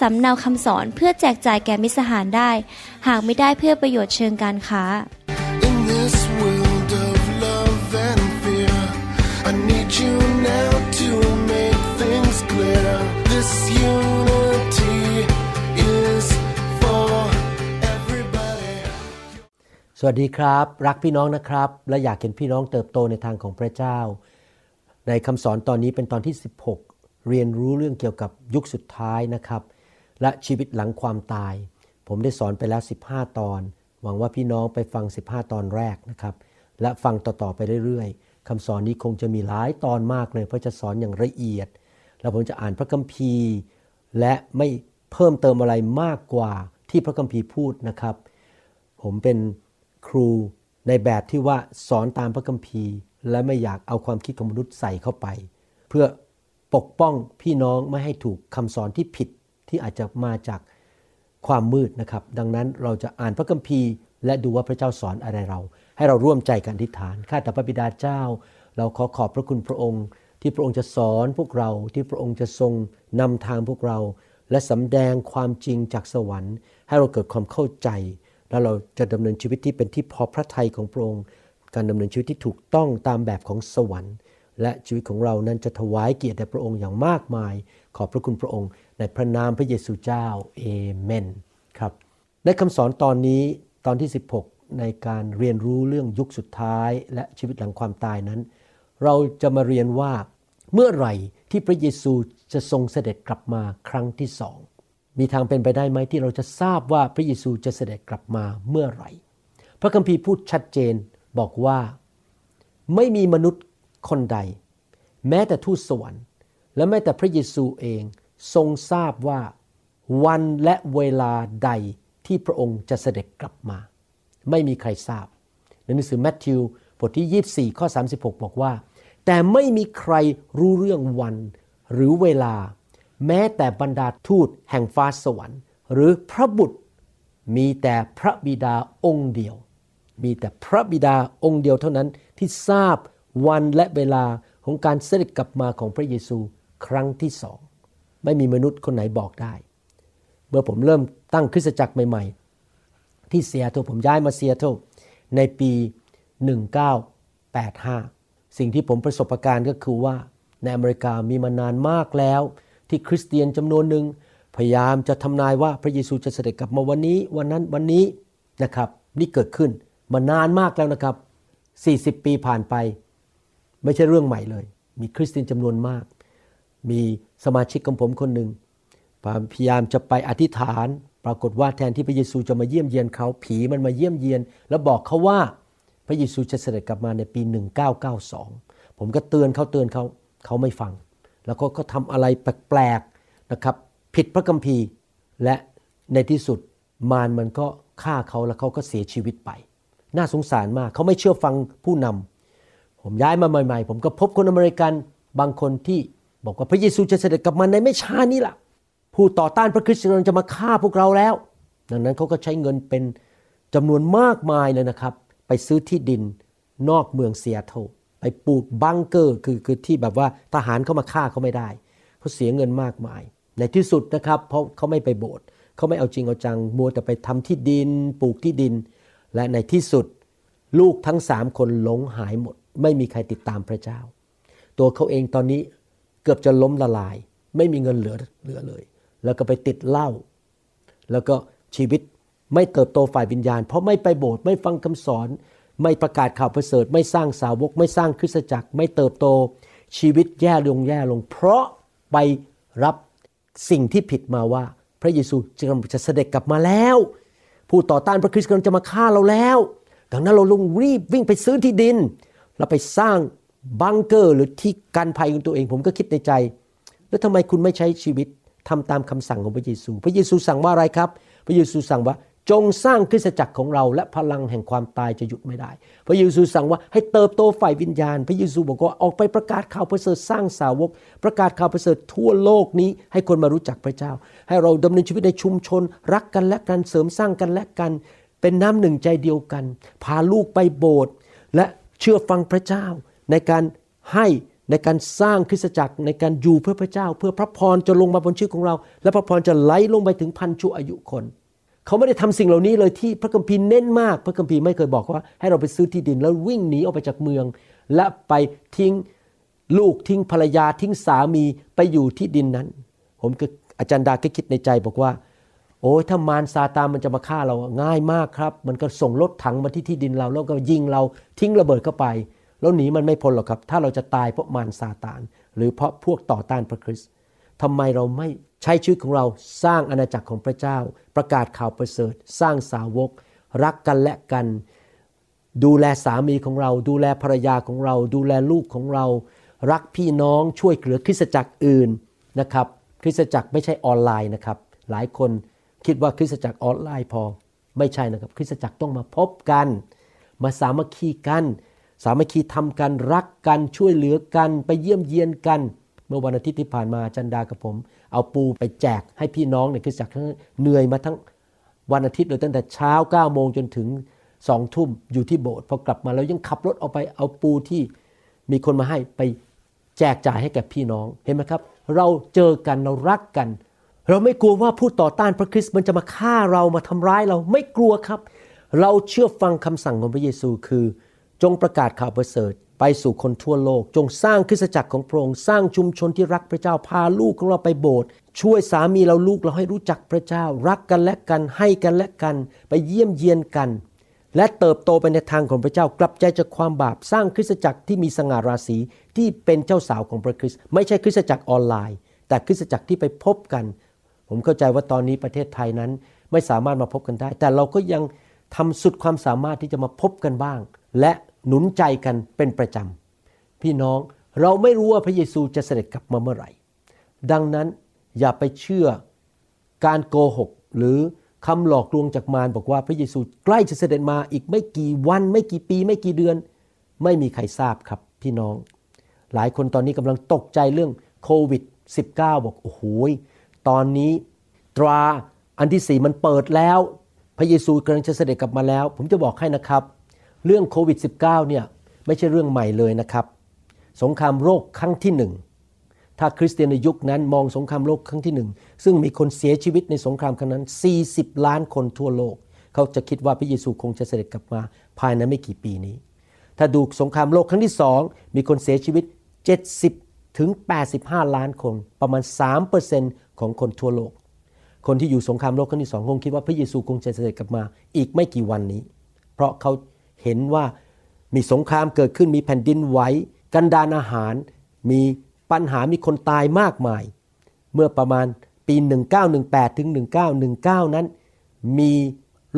สำเนาคำสอนเพื่อแจกจ่ายแก่มิตรสหายได้ หากไม่ได้เพื่อประโยชน์เชิงการค้า In this world of love and fear, I need you now to make things clear. This unity is for everybody. สวัสดีครับ รักพี่น้องนะครับ และอยากเห็นพี่น้องเติบโตในทางของพระเจ้า ในคำสอนตอนนี้เป็นตอนที่ 16 เรียนรู้เรื่องเกี่ยวกับยุคสุดท้ายนะครับ และชีวิตหลังความตาย ผมได้สอนไปแล้ว 15 ตอน หวังว่าพี่น้องไปฟัง 15 ตอนแรกนะครับ และฟังต่อๆไปเรื่อยๆคำสอนนี้คงจะมีหลายตอนมากเลย เพราะจะสอนอย่างละเอียด แล้วผมจะอ่านพระคัมภีร์ และไม่เพิ่มเติมอะไรมากกว่าที่พระคัมภีร์พูดนะครับ ผมเป็นครูในแบบที่ว่าสอนตามพระคัมภีร์ และไม่อยากเอาความคิดของมนุษย์ใส่เข้าไป เพื่อปกป้องพี่น้องไม่ให้ถูกคำสอนที่ผิด ที่อาจจะมาจากความมืดนะครับ ดังนั้นเราจะอ่านพระคัมภีร์ และดูว่าพระเจ้าสอนอะไรเรา ให้เราร่วมใจกันอธิษฐานข้าแต่พระบิดาเจ้า เราขอขอบพระคุณพระองค์ ที่พระองค์จะสอนพวกเราที่พระองค์จะทรงนำทางพวกเรา และสำแดงความจริงจากสวรรค์ ให้เราเกิดความเข้าใจ แล้วเราจะดำเนินชีวิตที่เป็นที่พอพระทัยของพระองค์ การดำเนินชีวิตที่ถูกต้องตามแบบของสวรรค์ และชีวิตของเรานั้นจะถวายเกียรติแด่พระองค์อย่างมากมาย ขอบพระคุณพระองค์ ในพระนามพระเยซูเจ้าเอเมนครับในคำสอนตอนนี้ตอนที่ 16 ในการเรียนรู้เรื่องยุคสุดท้าย และชีวิตหลังความตายนั้น เราจะมาเรียนว่าเมื่อไหร่ที่พระเยซูจะทรงเสด็จกลับมาครั้งที่สองมีทางเป็นไปได้ไหมที่เราจะทราบว่าพระเยซูจะเสด็จกลับมาเมื่อไหร่ พระคัมภีร์พูดชัดเจนบอกว่า ไม่มีมนุษย์ คนใด แม้แต่ทูตสวรรค์และแม้แต่พระเยซูเองทรงทราบว่าวันและเวลาใดที่พระองค์จะเสด็จกลับมา ไม่มีใครทราบในหนังสือแมทธิวบทที่ 24 ข้อ 36 บอกว่า แต่ไม่มีใครรู้เรื่องวันหรือเวลา แม้แต่บรรดาทูตแห่งฟ้าสวรรค์ หรือพระบุตร มีแต่พระบิดาองค์เดียว มีแต่พระบิดาองค์เดียวเท่านั้นที่ทราบ วันและเวลาของการเสด็จกลับมาของพระเยซูครั้งที่สองไม่มีมนุษย์คนไหนบอกได้ เมื่อผมเริ่มตั้งคริสตจักรใหม่ ๆ ที่เซียโตผมย้ายมาเซียโตในปี 1985 สิ่งที่ผมประสบการณ์ก็คือว่าในอเมริกามีมานานมากแล้ว ที่คริสเตียนจำนวนหนึ่งพยายามจะทำนายว่าพระเยซูจะเสด็จกลับมาวันนี้วันนั้นวันนี้นะครับ นี่เกิดขึ้นมานานมากแล้วนะครับ 40 ปีผ่านไป ไม่ใช่เรื่องใหม่เลย มีคริสเตียนจำนวนมาก มีสมาชิกของผมคนหนึ่งพยายามจะไปอธิษฐาน ปรากฏว่าแทนที่พระเยซูจะมาเยี่ยมเยียนเขาผีมันมาเยี่ยมเยียน แล้วบอกเขาว่าพระเยซูจะเสด็จกลับมาในปี 1992 ผมก็เตือนเขาเตือนเขาเขาไม่ฟัง แล้วก็เขาทำอะไรแปลกๆนะครับ ผิดพระคัมภีร์และในที่สุดมารมันก็ฆ่าเขาแล้วเขาก็เสียชีวิตไป น่าสงสารมากเขาไม่เชื่อฟังผู้นำ ผมย้ายมาใหม่ๆ ผมก็พบคนอเมริกันบางคนที่บอกว่าพระเยซูจะเสด็จกลับมาในไม่ช้านี้ล่ะ ผู้ต่อต้านพระคริสต์จะมาฆ่าพวกเราแล้ว ดังนั้นเขาก็ใช้เงินเป็นจำนวนมากมายเลยนะครับ ไปซื้อที่ดินนอกเมืองเซียโตรไปปลูกบังเกอร์คือคือที่แบบว่าทหารเข้ามาฆ่าเขาไม่ได้เขาเสียเงินมากมาย ในที่สุดนะครับ เพราะเขาไม่ไปโบสถ์เขาไม่เอาจริงเอาจังมัวแต่ไปทำที่ดิน ปลูกที่ดิน และในที่สุด ลูกทั้งสามคนหลงหายหมด ไม่มีใครติดตามพระเจ้า ตัวเขาเองตอนนี้เกือบจะล้มละลาย ไม่มีเงินเหลือเหลือเลย แล้วก็ไปติดเหล้าแล้วก็ชีวิตไม่เติบโตฝ่ายวิญญาณ เพราะไม่ไปโบสถ์ไม่ฟังคำสอน ไม่ประกาศข่าวประเสริฐ ไม่สร้างสาวก ไม่สร้างคริสตจักร ไม่เติบโตชีวิตแย่ลงแย่ลง เพราะไปรับสิ่งที่ผิดมาว่า พระเยซูจะกำลังจะเสด็จกลับมาแล้ว ผู้ต่อต้านพระคริสต์กำลังจะมาฆ่าเราแล้ว ดังนั้นเราลงรีบวิ่งไปซื้อที่ดิน แล้วไปสร้างบังเกอร์หรือที่กันภัยของตัวเอง ผมก็คิดในใจ แล้วทำไมคุณไม่ใช้ชีวิตทำตามคำสั่งของพระเยซู พระเยซูสั่งว่าอะไรครับ พระเยซูสั่งว่าจงสร้างคริสตจักรของเรา และพลังแห่งความตายจะหยุดไม่ได้ พระเยซูสั่งว่าให้เติบโตฝ่ายวิญญาณ พระเยซูบอกว่าออกไปประกาศข่าวประเสริฐสร้างสาวก ประกาศข่าวประเสริฐทั่วโลกนี้ ให้คนมารู้จักพระเจ้า ให้เราดำเนินชีวิตในชุมชน รักกันและกันเสริมสร้างกันและกัน เป็นน้ำหนึ่งใจเดียวกัน พาลูกไปโบสถ์และ เชื่อฟังพระเจ้า ในการให้ในการสร้างคริสตจักรในการอยู่เพื่อพระเจ้า เพื่อพระพรจะลงมาบนชีวิตของเรา และพระพรจะไหลลงไปถึงพันชั่วอายุคน เขาไม่ได้ทำสิ่งเหล่านี้เลยที่พระคัมภีร์เน้นมาก พระคัมภีร์ไม่เคยบอกว่าให้เราไปซื้อที่ดินแล้ววิ่งหนีออกไปจากเมือง และไปทิ้งลูกทิ้งภรรยาทิ้งสามีไปอยู่ที่ดินนั้น ผมก็อาจารย์ดาก็คิดในใจบอกว่า โอ้ยถ้ามารซาตานมันจะมาฆ่าเราง่ายมากครับ มันก็ส่งรถถังมาที่ที่ดินเรา แล้วก็ยิงเราทิ้งระเบิดเข้าไป แล้วหนีมันไม่พ้นหรอกครับ ถ้าเราจะตายเพราะมารซาตาน หรือเพราะพวกต่อต้านพระคริสต์ทำไมเราไม่ใช้ชีวิตของเราสร้างอาณาจักรของพระเจ้า ประกาศข่าวประเสริฐ สร้างสาวก รักกันและกัน ดูแลสามีของเรา ดูแลภรรยาของเรา ดูแลลูกของเรา รักพี่น้องช่วยเหลือคริสตจักรอื่นนะครับ คริสตจักรไม่ใช่ออนไลน์นะครับ หลายคน คิดว่าคริสตจักรออนไลน์พอ ไม่ใช่นะครับ คริสตจักรต้องมาพบกัน มาสามัคคีกัน สามัคคีทำกันรักกันช่วยเหลือกันไปเยี่ยมเยียนกัน เมื่อวันอาทิตย์ที่ผ่านมาจันดากับผม เอาปูไปแจกให้พี่น้องในคริสตจักรเหนื่อยมาทั้งวันอาทิตย์เลยตั้งแต่เช้า9ก้าโมงจนถึงสองทุ่มอยู่ที่โบสถ์พอกลับมาแล้วยังขับรถเอาไปเอาปูที่มีคนมาให้ไปแจกจ่ายให้แก่พี่น้องเห็นไหมครับ เราเจอกันเรารักกัน เราไม่กลัวว่าผู้ต่อต้านพระคริสต์มันจะมาฆ่าเรามาทำร้ายเราไม่กลัวครับ เราเชื่อฟังคำสั่งของพระเยซูคือ จงประกาศข่าวประเสริฐไปสู่คนทั่วโลก จงสร้างคริสตจักรของพระองค์สร้างชุมชนที่รักพระเจ้าพาลูกของเราไปโบสถ์ช่วยสามีเราลูกเราให้รู้จักพระเจ้า รักกันและกันให้กันและกัน ไปเยี่ยมเยียนกัน และเติบโตไปในทางของพระเจ้ากลับใจจากความบาปสร้างคริสตจักรที่มีสง่าราศีที่เป็นเจ้าสาวของพระคริสต์ไม่ใช่คริสตจักรออนไลน์ แต่คริสตจักรที่ไปพบกัน ผมเข้าใจว่าตอนนี้ประเทศไทยนั้นไม่สามารถมาพบกันได้ แต่เราก็ยังทำสุดความสามารถที่จะมาพบกันบ้าง และหนุนใจกันเป็นประจำพี่น้องเราไม่รู้ว่าพระเยซูจะเสด็จกลับมาเมื่อไหร่ ดังนั้นอย่าไปเชื่อการโกหก หรือคำหลอกลวงจากมารบอกว่าพระเยซูใกล้จะเสด็จมาอีกไม่กี่วันไม่กี่ปี ไม่กี่เดือน ไม่มีใครทราบครับพี่น้อง หลายคนตอนนี้กำลังตกใจเรื่องโควิด -19 บอกโอ้โห ตอนนี้ตราอันที่สี่มันเปิดแล้ว พระเยซูกำลังจะเสด็จกลับมาแล้ว ผมจะบอกให้นะครับ เรื่องโควิด -19 เนี่ยไม่ใช่เรื่องใหม่เลยนะครับ สงครามโรคครั้งที่หนึ่งถ้าคริสเตียนในยุคนั้นมองสงครามโลกครั้งที่หนึ่งซึ่งมีคนเสียชีวิตในสงครามครั้งนั้น 40 ล้านคนทั่วโลก เขาจะคิดว่าพระเยซูคงจะเสด็จกลับมาภายในไม่กี่ปีนี้ ถ้าดูสงครามโลกครั้งที่สองมีคนเสียชีวิต 70 ถึง 85 ล้านคน ประมาณ 3%ของคนทั่วโลก คนที่อยู่สงครามโลกครั้งที่สองคงคิดว่าพระเยซูคงจะเสด็จกลับมา อีกไม่กี่วันนี้ เพราะเขาเห็นว่ามีสงครามเกิดขึ้นมีแผ่นดินไหวกันดานอาหาร มีปัญหามีคนตายมากมาย เมื่อประมาณปี 1918 ถึง 1919 นั้น มี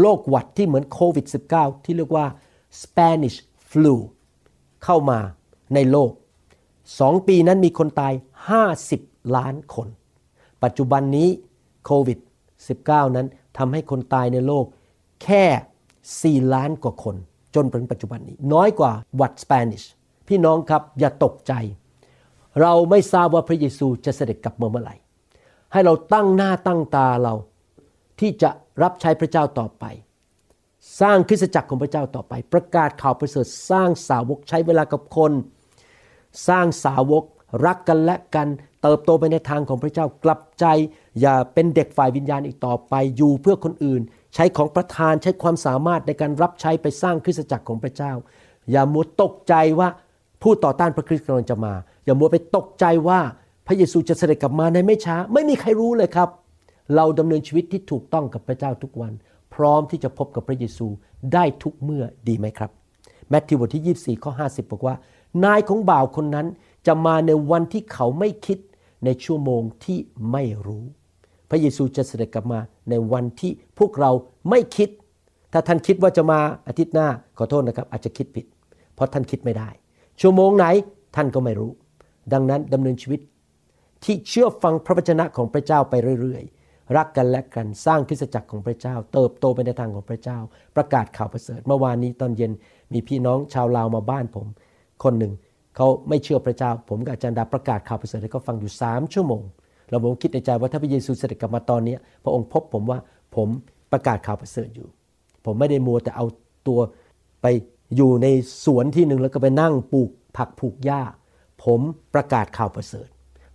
โรคหวัดที่เหมือนโควิด -19 ที่เรียกว่า Spanish flu เข้ามาในโลก สองปีนั้นมีคนตาย 50 ล้านคน ปัจจุบันนี้โควิด -19 นั้นทำให้คนตายในโลกแค่ 4 ล้านกว่าคน จนเป็นปัจจุบันนี้ น้อยกว่าวัดสเปนิชพี่น้องครับอย่าตกใจ เราไม่ทราบว่าพระเยซูจะเสด็จกลับมาเมื่อไหร่ ให้เราตั้งหน้าตั้งตาเรา ที่จะรับใช้พระเจ้าต่อไป สร้างคริสตจักรของพระเจ้าต่อไป ประกาศข่าวประเสริฐสร้างสาวกใช้เวลากับคน สร้างสาวก รักกันและกัน เติบโตไปในทางของพระเจ้ากลับใจ อย่าเป็นเด็กฝ่ายวิญญาณอีกต่อไปอยู่เพื่อคนอื่น ใช้ของประทานใช้ความสามารถในการรับใช้ไปสร้างคริสตจักรของพระเจ้า อย่ามัวตกใจว่าผู้ต่อต้านพระคริสต์กำลังจะมา อย่ามัวไปตกใจว่าพระเยซูจะเสด็จกลับมาในไม่ช้า ไม่มีใครรู้เลยครับ เราดำเนินชีวิตที่ถูกต้องกับพระเจ้าทุกวัน พร้อมที่จะพบกับพระเยซูได้ทุกเมื่อดีไหมครับ แมทธิวบทที่ 24 ข้อ 50 บอกว่า นายของบ่าวคนนั้นจะมาในวันที่เขาไม่คิดในชั่วโมงที่ไม่รู้ พระเยซูจะเสด็จกลับมาในวันที่พวกเราไม่คิด ถ้าท่านคิดว่าจะมาอาทิตย์หน้าขอโทษนะครับ อาจจะคิดผิด เพราะท่านคิดไม่ได้ ชั่วโมงไหนท่านก็ไม่รู้ ดังนั้นดำเนินชีวิต ที่เชื่อฟังพระวจนะของพระเจ้าไปเรื่อยรักกันและกันสร้างคริสตจักรของพระเจ้า เติบโตไปในทางของพระเจ้า ประกาศข่าวประเสริฐเมื่อวานนี้ตอนเย็นมีพี่น้องชาวลาวมาบ้านผม คนหนึ่งเขาไม่เชื่อพระเจ้า ผมกับอาจารย์ดาประกาศข่าวประเสริฐให้เขาฟังอยู่สามชั่วโมงแล้วผมคิดในใจว่าถ้าพระเยซูเสด็จกลับมาตอนนี้พระองค์พบผมว่าผมประกาศข่าวประเสริฐอยู่ ผมไม่ได้มัวแต่เอาตัวไปอยู่ในสวนที่หนึ่งแล้วก็ไปนั่งปลูกผักปลูกหญ้า ผมประกาศข่าวประเสริฐ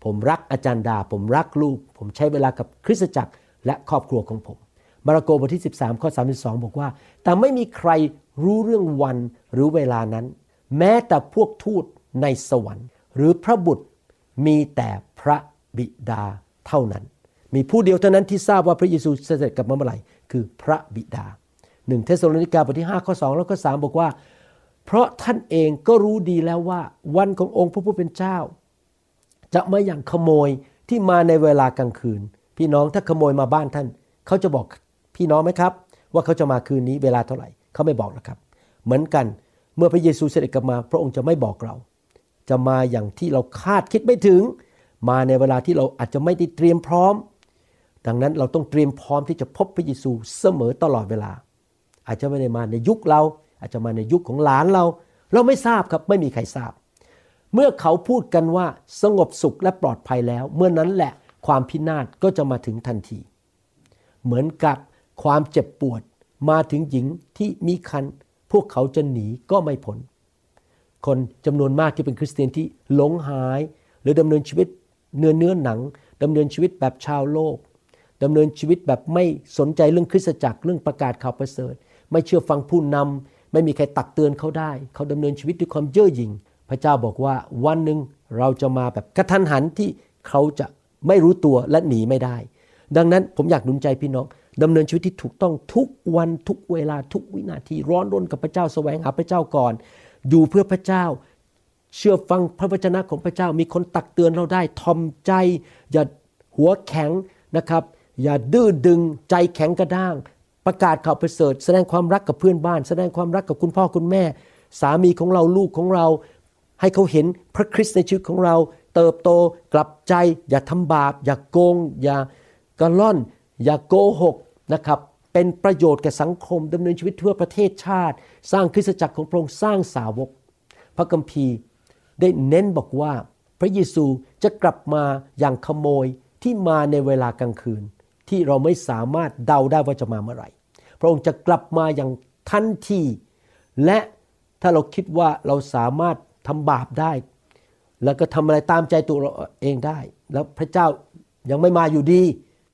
ผมรักอาจารย์ดา ผมรักลูก ผมใช้เวลากับคริสตจักรและครอบครัวของผมมาระโกบทที่ 13 ข้อ 32 บอกว่า แต่ไม่มีใครรู้เรื่องวันหรือเวลานั้น แม้แต่พวกทูตในสวรรค์ หรือพระบุตรมีแต่พระบิดาเท่านั้น มีผู้เดียวเท่านั้นที่ทราบว่าพระเยซูเสด็จกลับมาเมื่อไหร่คือพระบิดาหนึ่งเทสโลนิกาบทที่5ข้อ2แล้วก็3บอกว่า เพราะท่านเองก็รู้ดีแล้วว่าวันขององค์พระผู้เป็นเจ้า จะมาอย่างขโมยที่มาในเวลากลางคืน พี่น้องถ้าขโมยมาบ้านท่าน เขาจะบอกพี่น้องไหมครับ ว่าเขาจะมาคืนนี้เวลาเท่าไหร่ เขาไม่บอกนะครับ เหมือนกัน เมื่อพระเยซูเสด็จกลับมา พระองค์จะไม่บอกเรา จะมาอย่างที่เราคาดคิดไม่ถึง มาในเวลาที่เราอาจจะไม่ได้เตรียมพร้อม ดังนั้นเราต้องเตรียมพร้อมที่จะพบพระเยซูเสมอตลอดเวลา อาจจะไม่ได้มาในยุคเรา อาจจะมาในยุคของหลานเรา เราไม่ทราบครับไม่มีใครทราบ เมื่อเขาพูดกันว่าสงบสุขและปลอดภัยแล้ว เมื่อนั้นแหละความพินาศก็จะมาถึงทันที เหมือนกับความเจ็บปวดมาถึงหญิงที่มีคัน พวกเขาจะหนีก็ไม่พ้นคนจำนวนมากที่เป็นคริสเตียนที่หลงหาย หรือดำเนินชีวิตเนื้อเนื้อหนังดำเนินชีวิตแบบชาวโลกดำเนินชีวิตแบบไม่สนใจเรื่องคริสตจักรเรื่องประกาศข่าวประเสริฐ ไม่เชื่อฟังผู้นำไม่มีใครตักเตือนเขาได้ เขาดำเนินชีวิตด้วยความเย่อหยิ่ง พระเจ้าบอกว่าวันหนึ่งเราจะมาแบบกระทันหันที่เขาจะไม่รู้ตัวและหนีไม่ได้ ดังนั้นผมอยากหนุนใจพี่น้อง ดำเนินชีวิตที่ถูกต้องทุกวันทุกเวลาทุกวินาทีร้อนรนกับพระเจ้าแสวงหาพระเจ้าก่อน อยู่เพื่อพระเจ้า เชื่อฟังพระวจนะของพระเจ้ามีคนตักเตือนเราได้ทอมใจ อย่าหัวแข็งนะครับ อย่าดื้อดึงใจแข็งกระด้าง ประกาศข่าวประเสริฐแสดงความรักกับเพื่อนบ้าน แสดงความรักกับคุณพ่อคุณแม่ สามีของเราลูกของเรา ให้เขาเห็นพระคริสต์ในชีวิตของเรา เติบโตกลับใจ อย่าทำบาป อย่าโกง อย่ากระล่อน อย่าโกหก นะครับเป็นประโยชน์แก่สังคมดำเนินชีวิตทั่วประเทศชาติ สร้างคริสตจักรของพระองค์สร้างสาวก พระคัมภีร์ได้เน้นบอกว่าพระเยซูจะกลับมาอย่างขโมยที่มาในเวลากลางคืน ที่เราไม่สามารถเดาได้ว่าจะมาเมื่อไหร่ พระองค์จะกลับมาอย่างทันที และถ้าเราคิดว่าเราสามารถทำบาปได้ แล้วก็ทำอะไรตามใจตัวเราเองได้ แล้วพระเจ้ายังไม่มาอยู่ดี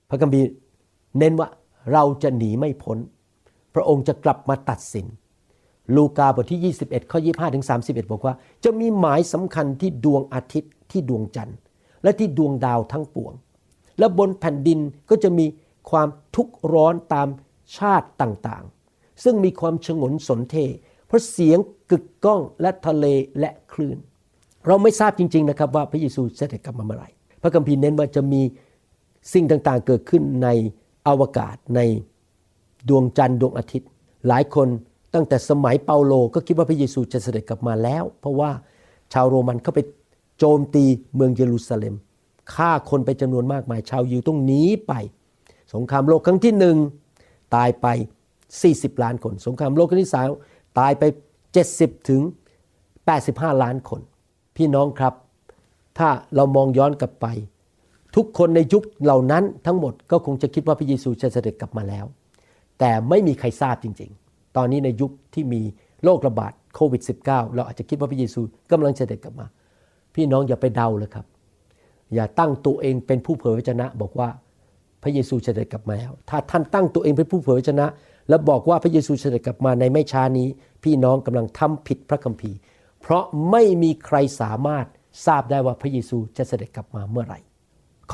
พระคัมภีร์เน้นว่า เราจะหนีไม่พ้น พระองค์จะกลับมาตัดสิน ลูกาบทที่ 21 ข้อ 25 ถึง 31 บอกว่า จะมีหมายสำคัญที่ดวงอาทิตย์ที่ดวงจันทร์ และที่ดวงดาวทั้งปวง และบนแผ่นดินก็จะมีความทุกข์ร้อนตามชาติต่างๆ ซึ่งมีความชงนสนเท เพราะเสียงกึกก้องและทะเลและคลื่น เราไม่ทราบจริง ๆ นะครับว่าพระเยซูเสด็จกลับมาเมื่อไหร่ พระคัมภีร์เน้นว่าจะมีสิ่งต่างๆ เกิดขึ้นใน อวกาศในดวงจันทร์ดวงอาทิตย์ หลายคนตั้งแต่สมัยเปาโลก็คิดว่าพระเยซูจะเสด็จกลับมาแล้ว เพราะว่าชาวโรมันเข้าไปโจมตีเมืองเยรูซาเล็มฆ่าคนไปจำนวนมากมาย ชาวยิวต้องหนีไป สงครามโลกครั้งที่หนึ่งตายไป 40 ล้านคน สงครามโลกครั้งที่สามตายไป 70 ถึง 85 ล้านคน พี่น้องครับ ถ้าเรามองย้อนกลับไป ทุกคนในยุคเหล่านั้นทั้งหมดก็คงจะคิดว่าพระเยซูจะเสด็จกลับมาแล้ว แต่ไม่มีใครทราบจริง ๆ ตอนนี้ในยุคที่มีโรคระบาดโควิด -19 เราอาจจะคิดว่าพระเยซูกำลังเสด็จกลับมา พี่น้องอย่าไปเดาเลยครับ อย่าตั้งตัวเองเป็นผู้เผยพระชนะ บอกว่าพระเยซูเสด็จกลับมาแล้ว ถ้าท่านตั้งตัวเองเป็นผู้เผยพระชนะ แล้วบอกว่าพระเยซูเสด็จกลับมาในไม่ช้านี้ พี่น้องกำลังทำผิดพระคัมภีร์ เพราะไม่มีใครสามารถทราบได้ว่าพระเยซูจะเสด็จกลับมาเมื่อไหร่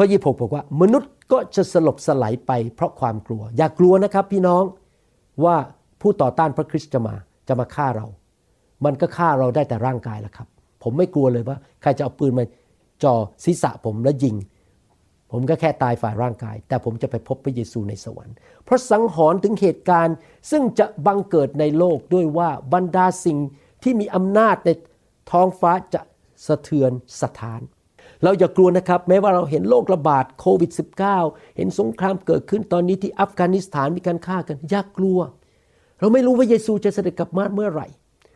ข้อยี่หกบอกว่า มนุษย์ก็จะสลบสลายไปเพราะความกลัว อย่ากลัวนะครับพี่น้องว่าผู้ต่อต้านพระคริสต์จะมาจะมาฆ่าเรา มันก็ฆ่าเราได้แต่ร่างกายแหละครับ ผมไม่กลัวเลยว่า ใครจะเอาปืนมาจ่อศีรษะผมแล้วยิง ผมก็แค่ตายฝ่ายร่างกาย แต่ผมจะไปพบพระเยซูในสวรรค์ เพราะสังหรณ์ถึงเหตุการณ์ ซึ่งจะบังเกิดในโลกด้วยว่าบรรดาสิ่งที่มีอำนาจในท้องฟ้าจะสะเทือนสถาน เราอย่ากลัวนะครับแม้ว่าเราเห็นโรคระบาดโควิด -19 เห็นสงครามเกิดขึ้นตอนนี้ที่อัฟกานิสถานมีการฆ่ากันอย่ากลัว เราไม่รู้ว่าเยซูจะเสด็จกลับมาเมื่อไหร่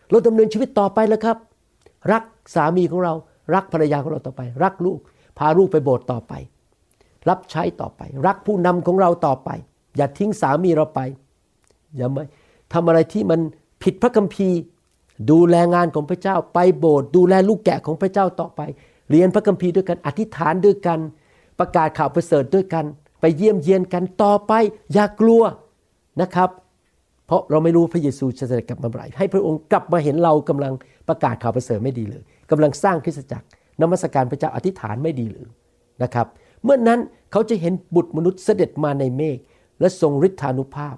เราดำเนินชีวิตต่อไปแล้วครับ รักสามีของเรารักภรรยาของเราต่อไป รักลูก พาลูกไปโบสถ์ต่อไป รับใช้ต่อไป รักผู้นำของเราต่อไป อย่าทิ้งสามีเราไปอย่าไม่ทำอะไรที่มันผิดพระคัมภีร์ ดูแลงานของพระเจ้า ไปโบสถ์ดูแลลูกแกะของพระเจ้าต่อไป เรียนพระคัมภีร์ด้วยกัน อธิษฐานด้วยกัน ประกาศข่าวประเสริฐด้วยกัน ไปเยี่ยมเยียนกันต่อไป อย่ากลัวนะครับ เพราะเราไม่รู้พระเยซูจะเสด็จกลับมาเมื่อไหร่ให้พระองค์กลับมาเห็นเรากำลังประกาศข่าวประเสริฐไม่ดีเลยกำลังสร้างคริสตจักรนมัสการพระเจ้าอธิษฐานไม่ดีหรือนะครับ เมื่อนนั้นเขาจะเห็นบุตรมนุษย์เสด็จมาในเมฆและทรงฤทธานุภาพ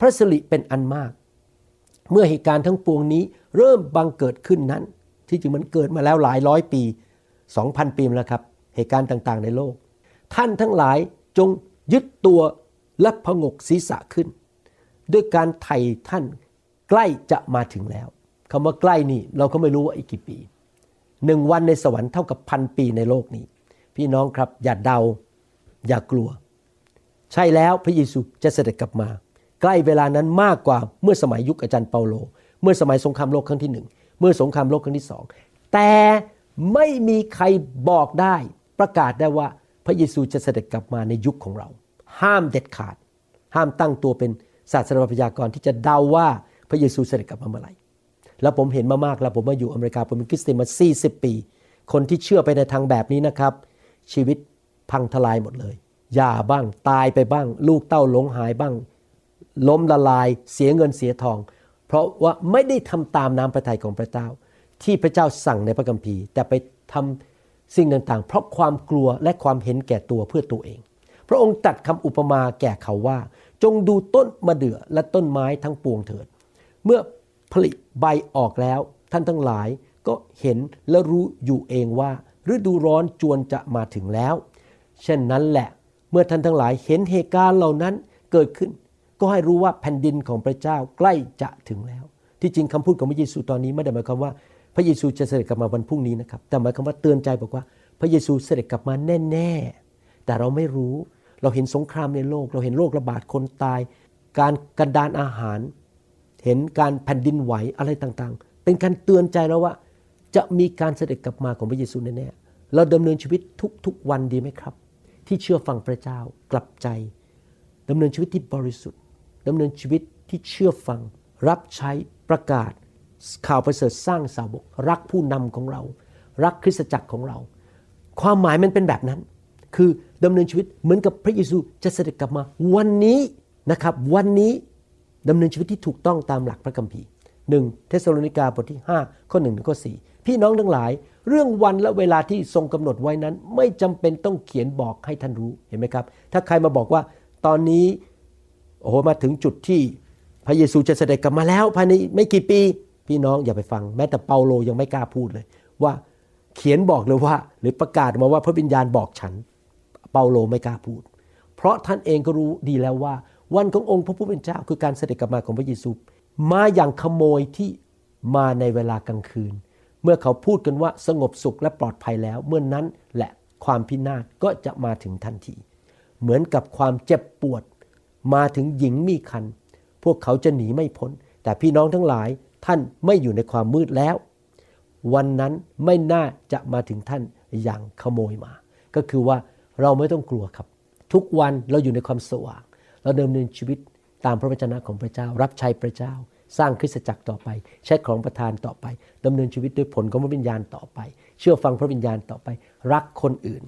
พระสิริเป็นอันมาก เมื่อเหตุการณ์ทั้งปวงนี้เริ่มบังเกิดขึ้นนั้น ที่จริงมันเกิดมาแล้วหลายร้อยปี 2,000 ปีมาแล้วครับ เหตุการณ์ต่างๆ ในโลก ท่านทั้งหลายจงยึดตัวและพงกศีรษะขึ้น ด้วยการไถ่ท่านใกล้จะมาถึงแล้วคำว่าใกล้นี่เราก็ไม่รู้ว่าอีกกี่ปีหนึ่งวันในสวรรค์เท่ากับพันปีในโลกนี้ พี่น้องครับอย่าเดา อย่ากลัว ใช่แล้วพระเยซูจะเสด็จกลับมา ใกล้เวลานั้นมากกว่าเมื่อสมัยยุคอาจารย์เปาโล เมื่อสมัยสงครามโลกครั้งที่หนึ่งเมื่อสงครามโลกครั้งที่สองแต่ ไม่มีใครบอกได้ประกาศได้ว่าพระเยซูจะเสด็จกลับมาในยุคของเรา ห้ามเด็ดขาด ห้ามตั้งตัวเป็นศาสนาพยากรที่จะเดาว่าพระเยซูเสด็จกลับมาเมื่อไหร่แล้วผมเห็นมามากแล้วผมมาอยู่อเมริกาผมเป็นคริสเตียนมา 40 ปี คนที่เชื่อไปในทางแบบนี้นะครับ ชีวิตพังทลายหมดเลยหย่าบ้างตายไปบ้าง ลูกเต้าหลงหายบ้าง ล้มละลายเสียเงินเสียทอง เพราะว่าไม่ได้ทำตามน้ำพระทัยของพระเจ้า ที่พระเจ้าสั่งในพระคัมภีร์ แต่ไปทำสิ่งต่างๆ เพราะความกลัวและความเห็นแก่ตัวเพื่อตัวเอง พระองค์ตัดคำอุปมาแก่เขาว่า จงดูต้นมะเดื่อและต้นไม้ทั้งปวงเถิด เมื่อผลิใบออกแล้ว ท่านทั้งหลายก็เห็นและรู้อยู่เองว่า ฤดูร้อนจวนจะมาถึงแล้ว เช่นนั้นแหละ เมื่อท่านทั้งหลายเห็นเหตุการณ์เหล่านั้นเกิดขึ้น ก็ให้รู้ว่าแผ่นดินของพระเจ้าใกล้จะถึงแล้ว ที่จริงคำพูดของพระเยซูตอนนี้ไม่ได้หมายความว่า ระเยซูจะเสด็จกลับมาวันพรุ่งนี้นะครับ แต่หมายความว่าเตือนใจบอกว่า พระเยซูเสด็จกลับมาแน่ ๆ แต่เราไม่รู้ เราเห็นสงครามในโลก เราเห็นโรคระบาดคนตาย การกันดานอาหาร เห็นการแผ่นดินไหวอะไรต่างๆ เป็นการเตือนใจเราว่า จะมีการเสด็จกลับมาของพระเยซูแน่ๆ เราดำเนินชีวิตทุกๆวันดีไหมครับ ที่เชื่อฟังพระเจ้ากลับใจดำเนินชีวิตที่บริสุทธิ์ดำเนินชีวิตที่เชื่อฟัง รับใช้ประกาศ ข่าวประเสริฐสร้างสาวก รักผู้นำของเรา รักคริสตจักรของเรา ความหมายมันเป็นแบบนั้น คือดำเนินชีวิตเหมือนกับพระเยซูจะเสด็จกลับมา วันนี้นะครับ วันนี้ดำเนินชีวิตที่ถูกต้องตามหลักพระคัมภีร์หนึ่งเทสโลนิกาบทที่ 5 ข้อ1ถึงข้อ4พี่น้องทั้งหลาย เรื่องวันและเวลาที่ทรงกำหนดไว้นั้น ไม่จำเป็นต้องเขียนบอกให้ท่านรู้เห็นไหมครับ ถ้าใครมาบอกว่าตอนนี้โอ้โหมาถึงจุดที่พระเยซูจะเสด็จกลับมาแล้วภายในไม่กี่ปี พี่น้องอย่าไปฟัง แม้แต่เปาโลยังไม่กล้าพูดเลย ว่าเขียนบอกเลยว่า หรือประกาศมาว่าพระวิญญาณบอกฉัน เปาโลไม่กล้าพูด เพราะท่านเองก็รู้ดีแล้วว่า วันขององค์พระผู้เป็นเจ้าคือการเสด็จกลับมาของพระเยซู มาอย่างขโมยที่มาในเวลากลางคืน เมื่อเขาพูดกันว่าสงบสุขและปลอดภัยแล้ว เมื่อนนั้นแหละความพินาศก็จะมาถึงทันที เหมือนกับความเจ็บปวด มาถึงหญิงมีคัน พวกเขาจะหนีไม่พ้น แต่พี่น้องทั้งหลาย ท่านไม่อยู่ในความมืดแล้ว วันนั้นไม่น่าจะมาถึงท่านอย่างขโมยมา ก็คือว่าเราไม่ต้องกลัวครับ ทุกวันเราอยู่ในความสว่าง เราดำเนินชีวิตตามพระวจนะของพระเจ้า รับใช้พระเจ้า สร้างคริสตจักรต่อไปใช้ของประทานต่อไปดำเนินชีวิตด้วยผลของพระวิญญาณต่อไป เชื่อฟังพระวิญญาณต่อไป รักคนอื่น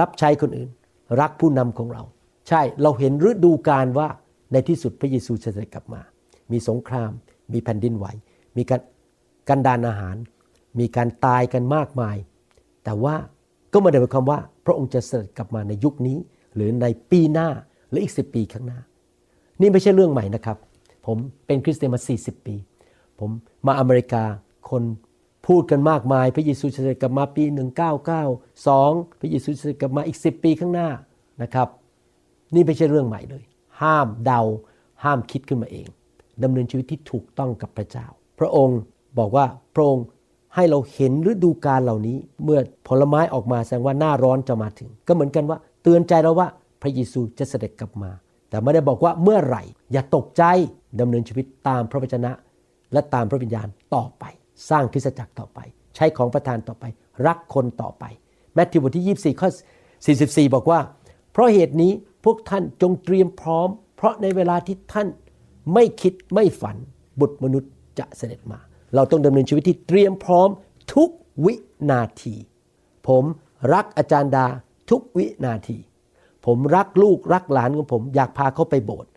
รับใช้คนอื่น รักผู้นำของเรา ใช่เราเห็นฤดูกาลว่าในที่สุดพระเยซูจะเสด็จกลับมา มีสงคราม มีแผ่นดินไหว มีการกันดานอาหาร มีการตายกันมากมาย แต่ว่าก็ไม่ได้หมายความว่า พระองค์จะเสด็จกลับมาในยุคนี้ หรือในปีหน้าหรืออีกสิปีข้างหน้า นี่ไม่ใช่เรื่องใหม่นะครับ ผมเป็นคริสเตียนมา 40 ปี ผมมาอเมริกาคนพูดกันมากมาย พระเยซูจะเสด็จกลับมาปี 1992 พระเยซูจะเสด็จกลับมาอีก 10 ปีข้างหน้านะครับ นี่ไม่ใช่เรื่องใหม่เลย ห้ามเดาห้ามคิดขึ้นมาเองดำเนินชีวิตที่ถูกต้องกับพระเจ้า พระองค์บอกว่าพระองค์ให้เราเห็นฤดูกาลเหล่านี้ เมื่อผลไม้ออกมาแสดงว่าหน้าร้อนจะมาถึง ก็เหมือนกันว่า เตือนใจเราว่าพระเยซูจะเสด็จกลับมา แต่ไม่ได้บอกว่าเมื่อไหร่ อย่าตกใจดำเนินชีวิตตามพระวจนะ และตามพระวิญญาณต่อไป สร้างคริสตจักรต่อไป ใช้ของประทานต่อไป รักคนต่อไปแมทธิวบทที่ 24 ข้อ 44 บอกว่า เพราะเหตุนี้พวกท่านจงเตรียมพร้อม เพราะในเวลาที่ท่านไม่คิดไม่ฝันบุตรมนุษย์ จะเสด็จมา เราต้องดำเนินชีวิตที่เตรียมพร้อมทุกวินาที ผมรักอาจารย์ดาทุกวินาที ผมรักลูกรักหลานของผมอยากพาเขาไปโบสถ์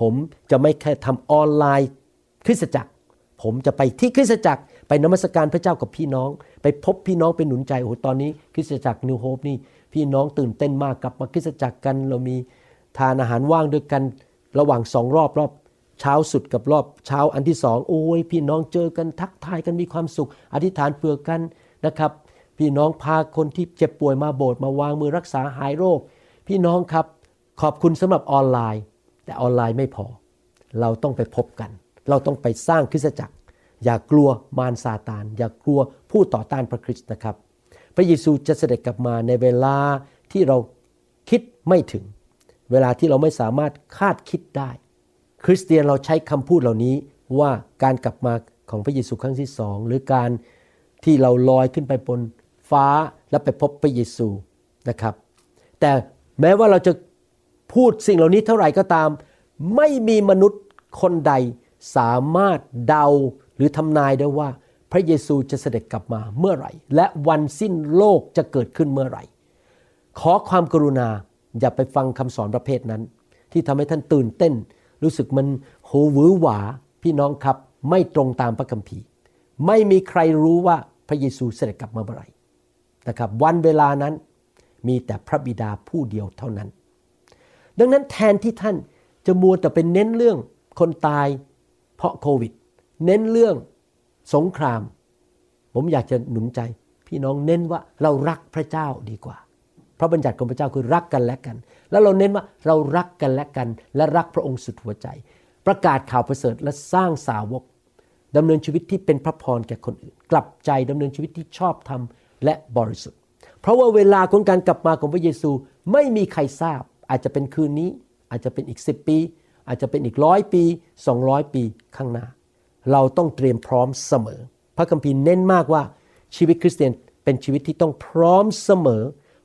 ผมจะไม่แค่ทำออนไลน์คริสตจักร ผมจะไปที่คริสตจักรไปนมัสการพระเจ้ากับพี่น้อง ไปพบพี่น้องไปหนุนใจโอ้โหตอนนี้คริสตจักรนิวโฮปนี่พี่น้องตื่นเต้นมากกลับมาคริสตจักรกัน เรามีทานอาหารว่างด้วยกันระหว่างสองรอบรอบ เช้าสุดกับรอบเช้าอันที่สองโอ้ยพี่น้องเจอกันทักทายกันมีความสุข อธิษฐานเผื่อกันนะครับ พี่น้องพาคนที่เจ็บป่วยมาโบสถ์มาวางมือรักษาหายโรค พี่น้องครับขอบคุณสำหรับออนไลน์ แต่ออนไลน์ไม่พอ เราต้องไปพบกัน เราต้องไปสร้างคริสตจักร อย่ากลัวมารซาตาน อย่ากลัวผู้ต่อต้านพระคริสต์นะครับ พระเยซูจะเสด็จกลับมาในเวลาที่เราคิดไม่ถึง เวลาที่เราไม่สามารถคาดคิดได้ คริสเตียนเราใช้คำพูดเหล่านี้ว่าการกลับมาของพระเยซูครั้งที่สองหรือการที่เราลอยขึ้นไปบนฟ้าและไปพบพระเยซูนะครับ แต่แม้ว่าเราจะพูดสิ่งเหล่านี้เท่าไหร่ก็ตาม ไม่มีมนุษย์คนใดสามารถเดาหรือทำนายได้ว่าพระเยซูจะเสด็จกลับมาเมื่อไหร่ และวันสิ้นโลกจะเกิดขึ้นเมื่อไหร่ ขอความกรุณาอย่าไปฟังคำสอนประเภทนั้น ที่ทำให้ท่านตื่นเต้น รู้สึกมันโหวือหวาพี่น้องครับไม่ตรงตามพระคัมภีร์ ไม่มีใครรู้ว่าพระเยซูเสด็จกลับมาเมื่อไหร่นะครับ วันเวลานั้นมีแต่พระบิดาผู้เดียวเท่านั้น ดังนั้นแทนที่ท่านจะมัวแต่เป็นเน้นเรื่องคนตายเพราะโควิด เน้นเรื่องสงคราม ผมอยากจะหนุนใจ พี่น้องเน้นว่าเรารักพระเจ้าดีกว่า ราะบัญญัติของพระเจ้าคือรักกันและกัน แล้วเราเน้นว่าเรารักกันและกัน และรักพระองค์สุดหัวใจ ประกาศข่าวประเสริฐและสร้างสาวกดำเนินชีวิตที่เป็นพระพรแก่คนอื่น กลับใจดำเนินชีวิตที่ชอบธรรมและบริสุทธิ์ เพราะว่าเวลาของการกลับมาของพระเยซูไม่มีใครทราบ อาจจะเป็นคืนนี้ อาจจะเป็นอีก 10 ปี อาจจะเป็นอีกร้อยปี 200 ปีข้างหน้า เราต้องเตรียมพร้อมเสมอ พระคัมภีร์เน้นมากว่าชีวิตคริสเตียนเป็นชีวิตที่ต้องพร้อมเสมอ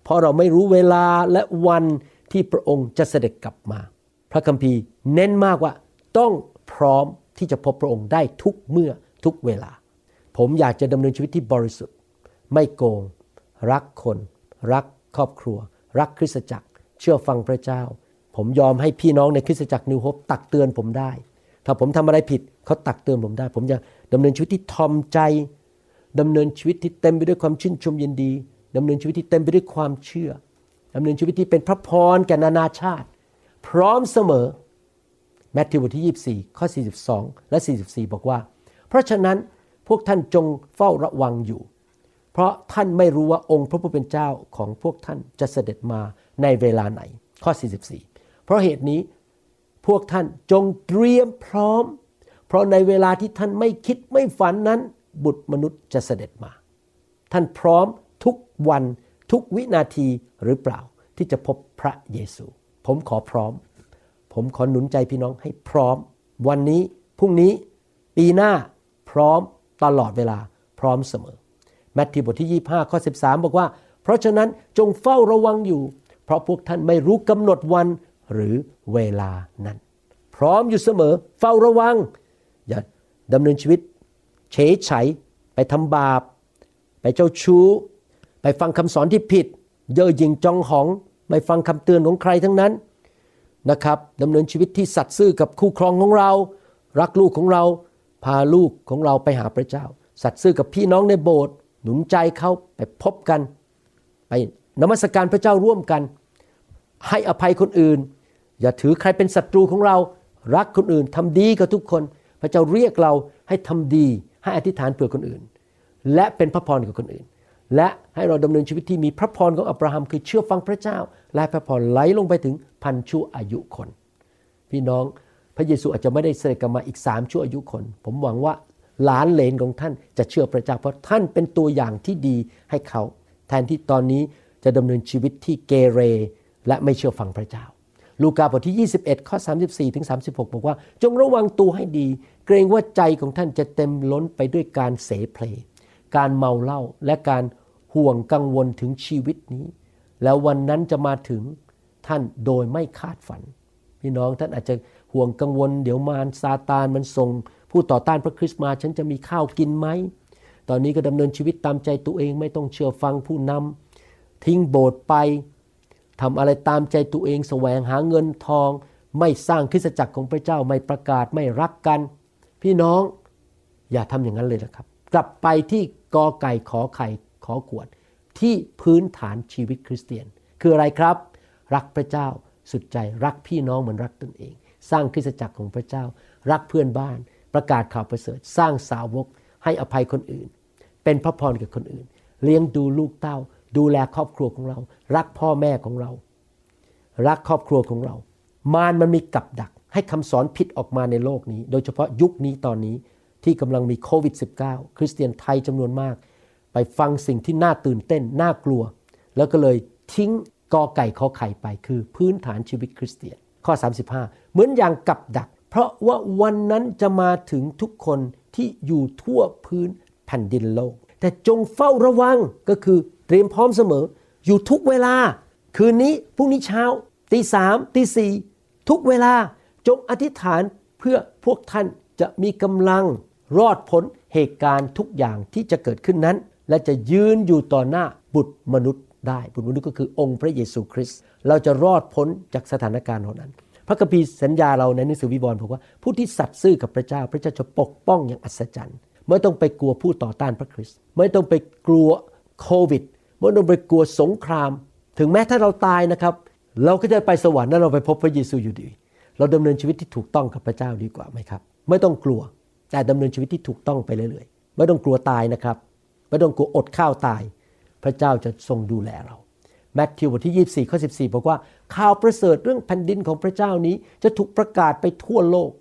เพราะเราไม่รู้เวลาและวันที่พระองค์จะเสด็จกลับมา พระคัมภีร์เน้นมากว่าต้องพร้อมที่จะพบพระองค์ได้ทุกเมื่อทุกเวลา ผมอยากจะดำเนินชีวิตที่บริสุทธิ์ ไม่โกง รักคน รักครอบครัว รักคริสตจักร เชื่อฟังพระเจ้า ผมยอมให้พี่น้องในคริสตจักรนิวโฮปตักเตือนผมได้ ถ้าผมทำอะไรผิดเขาตักเตือนผมได้ ผมจะดำเนินชีวิตที่ทอมใจดำเนินชีวิตที่เต็มไปด้วยความชื่นชมยินดี ดำเนินชีวิตที่เต็มไปด้วยความเชื่อดำเนินชีวิตที่เป็นพระพรแก่นานาชาติ พร้อมเสมอแมทธิวบทที่ 24 ข้อ 42 และ 44 บอกว่า เพราะฉะนั้นพวกท่านจงเฝ้าระวังอยู่ เพราะท่านไม่รู้ว่าองค์พระผู้เป็นเจ้าของพวกท่านจะเสด็จมาในเวลาไหน ข้อ 44 เพราะเหตุนี้พวกท่านจงเตรียมพร้อม เพราะในเวลาที่ท่านไม่คิดไม่ฝันนั้น บุตรมนุษย์จะเสด็จมา ท่านพร้อม วันทุกวินาทีหรือเปล่าที่จะพบพระเยซู ผมขอพร้อม ผมขอหนุนใจพี่น้องให้พร้อม วันนี้พรุ่งนี้ปีหน้าพร้อมตลอดเวลาพร้อมเสมอแมทธิวบทที่ 25 ข้อ 13 บอกว่า เพราะฉะนั้นจงเฝ้าระวังอยู่ เพราะพวกท่านไม่รู้กำหนดวันหรือเวลานั้น พร้อมอยู่เสมอ เฝ้าระวัง อย่าดำเนินชีวิต เฉยไฉไปทำบาป ไปเจ้าชู้ ไปฟังคำสอนที่ผิด เย่อหยิ่งจองหอง ไม่ฟังคำเตือนของใครทั้งนั้นนะครับดำเนินชีวิตที่สัตย์ซื่อกับคู่ครองของเรา รักลูกของเรา พาลูกของเราไปหาพระเจ้า สัตย์ซื่อกับพี่น้องในโบสถ์หนุนใจเขาไปพบกัน ไปนมัสการพระเจ้าร่วมกัน ให้อภัยคนอื่น อย่าถือใครเป็นศัตรูของเรา รักคนอื่นทำดีกับทุกคน พระเจ้าเรียกเราให้ทำดี ให้อธิษฐานเผื่อคนอื่น และเป็นพระพรกับคนอื่น และให้เราดำเนินชีวิตที่มีพระพรของอับราฮัมคือเชื่อฟังพระเจ้า และพระพรไหลลงไปถึงพันชั่วอายุคน พี่น้องพระเยซูอาจจะไม่ได้เสด็จกลับมาอีกสามชั่วอายุคน ผมหวังว่าหลานเลนของท่านจะเชื่อพระเจ้า เพราะท่านเป็นตัวอย่างที่ดีให้เขา แทนที่ตอนนี้จะดำเนินชีวิตที่เกเรและไม่เชื่อฟังพระเจ้า ลูกาบทที่ 21 ข้อ 34ถึง36 บอกว่า จงระวังตัวให้ดี เกรงว่าใจของท่านจะเต็มล้นไปด้วยการเสเพล การเมาเหล้าและการห่วงกังวลถึงชีวิตนี้ แล้ววันนั้นจะมาถึงท่านโดยไม่คาดฝัน พี่น้องท่านอาจจะห่วงกังวล เดี๋ยวมารซาตานมันส่ง ผู้ต่อต้านพระคริสต์มาฉันจะมีข้าวกินไหมตอนนี้ก็ดำเนินชีวิตตามใจตัวเองไม่ต้องเชื่อฟังผู้นำทิ้งโบสถ์ไปทำอะไรตามใจตัวเองแสวงหาเงินทอง ไม่สร้างคริสตจักรของพระเจ้าไม่ประกาศไม่รักกัน พี่น้องอย่าทำอย่างนั้นเลยนะครับ กลับไปที่ กอไก่ขอไข่ขอขวด ที่พื้นฐานชีวิตคริสเตียน คืออะไรครับ รักพระเจ้าสุดใจรักพี่น้องเหมือนรักตนเอง สร้างคริสตจักรของพระเจ้า รักเพื่อนบ้าน ประกาศข่าวประเสริฐ สร้างสาวก ให้อภัยคนอื่น เป็นพระพรกับคนอื่น เลี้ยงดูลูกเต้า ดูแลครอบครัวของเรา รักพ่อแม่ของเรา รักครอบครัวของเรา มารมันมีกับดัก ให้คำสอนผิดออกมาในโลกนี้ โดยเฉพาะยุคนี้ตอนนี้ ที่กำลังมีโควิด -19 คริสเตียนไทยจำนวนมาก ไปฟังสิ่งที่น่าตื่นเต้น น่ากลัว แล้วก็เลยทิ้งกอไก่ขอไข่ไปคือพื้นฐานชีวิตคริสเตียน ข้อ 35 เหมือนอย่างกับดัก เพราะว่าวันนั้นจะมาถึงทุกคนที่อยู่ทั่วพื้นแผ่นดินโลก แต่จงเฝ้าระวังก็คือเตรียมพร้อมเสมอ อยู่ทุกเวลา คืนนี้พรุ่งนี้เช้าตีสามตีสี่ทุกเวลาจงอธิษฐานเพื่อพวกท่านจะมีกำลัง รอดพ้นเหตุการณ์ทุกอย่างที่จะเกิดขึ้นนั้น และจะยืนอยู่ต่อหน้าบุตรมนุษย์ได้ บุตรมนุษย์ก็คือองค์พระเยซูคริสต์เราจะรอดพ้นจากสถานการณ์เหล่านั้น พระคัมภีร์สัญญาเราในหนังสือวิวรณ์บอกว่าผู้ที่สัตย์ซื่อกับพระเจ้า พระเจ้าจะปกป้องอย่างอัศจรรย์ไม่ต้องไปกลัวผู้ต่อต้านพระคริสต์ไม่ต้องไปกลัวโควิดไม่ต้องไปกลัวสงคราม ถึงแม้ถ้าเราตายนะครับ เราก็จะไปสวรรค์แล้วเราไปพบพระเยซูอยู่ดี เราดำเนินชีวิตที่ถูกต้องกับพระเจ้าดีกว่าไหมครับ ไม่ต้องกลัว แต่ดำเนินชีวิตที่ถูกต้องไปเรื่อยๆ ไม่ต้องกลัวตายนะครับ ไม่ต้องกลัวอดข้าวตาย พระเจ้าจะทรงดูแลเราแมทธิวบทที่ 24 ข้อ 14 บอกว่าข่าวประเสริฐเรื่องแผ่นดินของพระเจ้านี้จะถูกประกาศไปทั่วโลก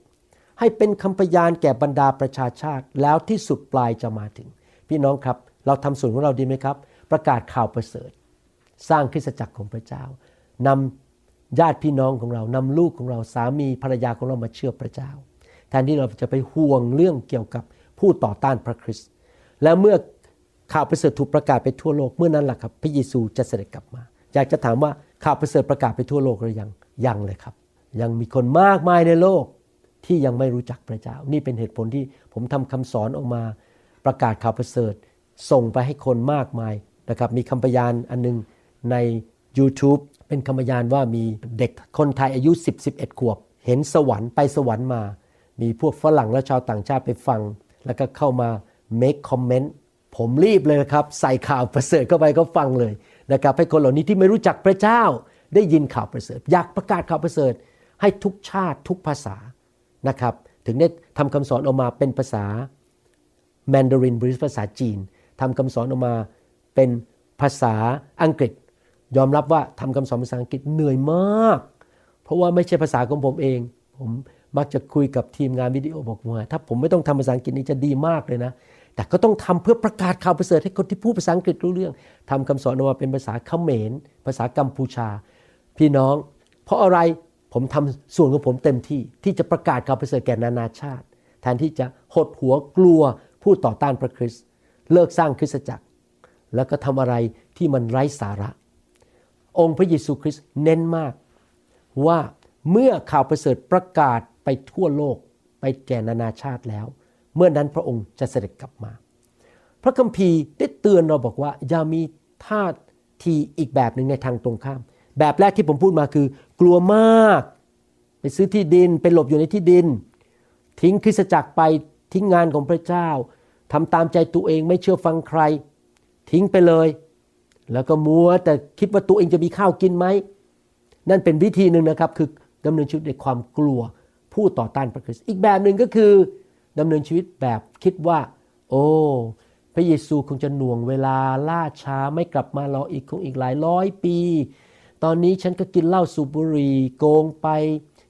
ให้เป็นคำพยานแก่บรรดาประชาชาติ แล้วที่สุดปลายจะมาถึง พี่น้องครับ เราทำส่วนของเราดีไหมครับ ประกาศข่าวประเสริฐ สร้างคริสตจักรของพระเจ้านำญาติพี่น้องของเรานำลูกของเราสามีภรรยาของเรามาเชื่อพระเจ้า แทนที่เราจะไปห่วงเรื่องเกี่ยวกับผู้ต่อต้านพระคริสต์แล้วเมื่อข่าวประเสริฐถูกประกาศไปทั่วโลกเมื่อนั้นแหละครับ พระเยซูจะเสด็จกลับมา อยากจะถามว่าข่าวประเสริฐประกาศไปทั่วโลกหรือยังยังเลยครับ ยังมีคนมากมายในโลกที่ยังไม่รู้จักพระเจ้า นี่เป็นเหตุผลที่ผมทำคำสอนออกมา ประกาศข่าวประเสริฐส่งไปให้คนมากมายนะครับมีคำพยานอันนึงใน YouTube เป็นคำพยานว่ามีเด็กคนไทยอายุ 10-11 ขวบ เห็นสวรรค์ไปสวรรค์มา มีพวกฝรั่งและชาวต่างชาติไปฟัง แล้วก็เข้ามา make comment ผมรีบเลยครับ ใส่ข่าวประเสริฐเข้าไปก็ฟังเลยนะครับให้คนเหล่านี้ที่ไม่รู้จักพระเจ้าได้ยินข่าวประเสริฐ อยากประกาศข่าวประเสริฐ ให้ทุกชาติทุกภาษานะครับ ถึงได้ทำคำสอนออกมาเป็นภาษาแมนดารินหรือภาษาจีนทำคำสอนออกมาเป็นภาษาอังกฤษ ยอมรับว่าทำคำสอนภาษาอังกฤษเหนื่อยมาก เพราะว่าไม่ใช่ภาษาของผมเอง ผม มักจะคุยกับทีมงานวิดีโอบอกว่าถ้าผมไม่ต้องทำภาษาอังกฤษนี่จะดีมากเลยนะ แต่ก็ต้องทำเพื่อประกาศข่าวประเสริฐให้คนที่พูดภาษาอังกฤษรู้เรื่องทำคำสอนออกมาเป็นภาษาเขมร ภาษากัมพูชา พี่น้อง เพราะอะไรผมทำส่วนของผมเต็มที่ที่จะประกาศข่าวประเสริฐแก่นานาชาติ แทนที่จะหดหัวกลัวผู้ต่อต้านพระคริสต์เลิกสร้างคริสตจักร แล้วก็ทำอะไรที่มันไร้สาระ องค์พระเยซูคริสต์เน้นมากว่าเมื่อข่าวประเสริฐประกาศ ไปทั่วโลกไปแก่นานาชาติแล้ว เมื่อนั้นพระองค์จะเสด็จกลับมา พระคัมภีร์ได้เตือนเราบอกว่า อย่ามีท่าทีอีกแบบหนึ่งในทางตรงข้าม แบบแรกที่ผมพูดมาคือ กลัวมาก ไปซื้อที่ดินไปหลบอยู่ในที่ดิน ทิ้งคริสจักรไปทิ้งงานของพระเจ้าทำตามใจตัวเองไม่เชื่อฟังใคร ทิ้งไปเลย แล้วก็มัวแต่คิดว่าตัวเองจะมีข้าวกินไหมนั่นเป็นวิธีหนึ่งนะครับคือดำเนินชีวิตในความกลัว ผู้ต่อต้านพระคริสต์อีกแบบหนึ่งก็คือดำเนินชีวิตแบบคิดว่า โอ้พระเยซูคงจะหน่วงเวลาล่าช้าไม่กลับมารออีกคงอีกหลายร้อยปี ตอนนี้ฉันก็กินเหล้าสูบบุหรี่โกงไป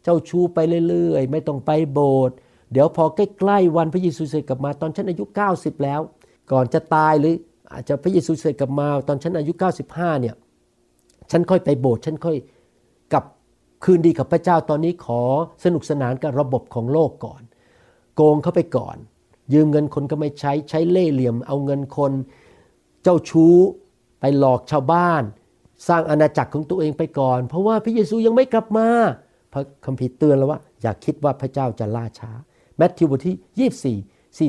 เจ้าชู้ไปเรื่อยๆ ไม่ต้องไปโบสถ์เดี๋ยวพอใกล้ๆวันพระเยซูเสด็จกลับมาตอนฉันอายุ 90 แล้ว ก่อนจะตายหรืออาจจะพระเยซูเสด็จกลับมาตอนฉันอายุ 95เนี่ยฉันค่อยไปโบสถ์ฉันค่อย คืนดีกับพระเจ้าตอนนี้ขอสนุกสนานกับระบบของโลกก่อน โกงเข้าไปก่อน ยืมเงินคนก็ไม่ใช้ใช้เล่ห์เหลี่ยม เอาเงินคน เจ้าชู้ไปหลอกชาวบ้าน สร้างอาณาจักรของตัวเองไปก่อน เพราะว่าพระเยซูยังไม่กลับมาพระคัมภีร์เตือนแล้วว่า อย่าคิดว่าพระเจ้าจะล่าช้าแมทธิวบทที่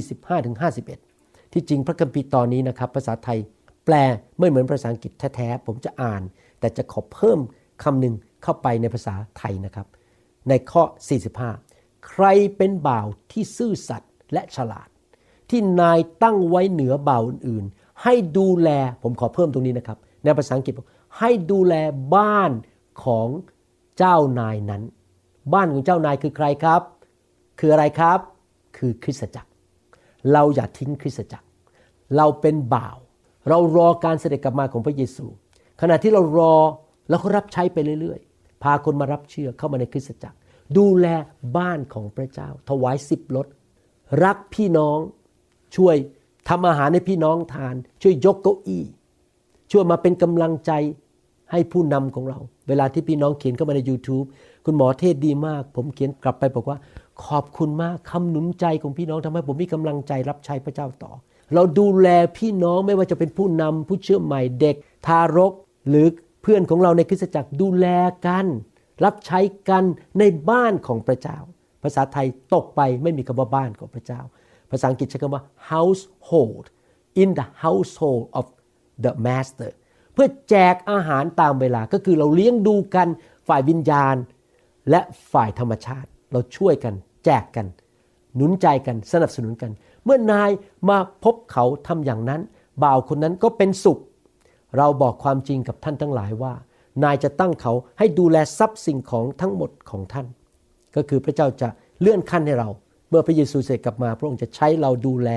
24 45ถึง51 ที่จริงพระคัมภีร์ตอนนี้นะครับ ภาษาไทยแปลไม่เหมือนภาษาอังกฤษแท้ๆผมจะอ่าน แต่จะขอเพิ่มคำหนึ่ง เข้าไปในภาษาไทยนะครับ ในข้อ 45 ใครเป็นบ่าวที่ซื่อสัตย์และฉลาด ที่นายตั้งไว้เหนือบ่าวอื่นๆ ให้ดูแลผมขอเพิ่มตรงนี้นะครับ ในภาษาอังกฤษให้ดูแลบ้านของเจ้านายนั้น บ้านของเจ้านายคือใครครับ คืออะไรครับ คือคริสตจักร เราอย่าทิ้งคริสตจักร เราเป็นบ่าว เรารอการเสด็จกลับมาของพระเยซู ขณะที่เรารอแล้วก็รับใช้ไปเรื่อย พาคนมารับเชื่อเข้ามาในคริสตจักร ดูแลบ้านของพระเจ้า ถวายสิบรถรักพี่น้องช่วยทำอาหารให้พี่น้องทาน ช่วยยกเก้าอี้ ช่วยมาเป็นกำลังใจให้ผู้นำของเรา เวลาที่พี่น้องเขียนเข้ามาใน YouTube คุณหมอเทศดีมาก ผมเขียนกลับไปบอกว่า ขอบคุณมากคำหนุนใจของพี่น้องทำให้ผมมีกำลังใจรับใช้พระเจ้าต่อ เราดูแลพี่น้องไม่ว่าจะเป็นผู้นำผู้เชื่อใหม่เด็ก ทารกหรือ พื่อนของเราในคริสตจักรดูแลกัน รับใช้กันในบ้านของพระเจ้า ภาษาไทยตกไปไม่มีคำว่าบ้านของพระเจ้า ภาษาอังกฤษใช้คำว่า household in the household of the master เพื่อแจกอาหารตามเวลาก็คือเราเลี้ยงดูกันฝ่ายวิญญาณ และฝ่ายธรรมชาติ เราช่วยกัน แจกกัน หนุนใจกันสนับสนุนกัน เมื่อนายมาพบเขาทำอย่างนั้น บ่าวคนนั้นก็เป็นสุข เราบอกความจริงกับท่านทั้งหลายว่า นายจะตั้งเขาให้ดูแลทรัพย์สิ่งของทั้งหมดของท่าน ก็คือพระเจ้าจะเลื่อนขั้นให้เรา เมื่อพระเยซูเสด็จกลับมา พระองค์จะใช้เราดูแล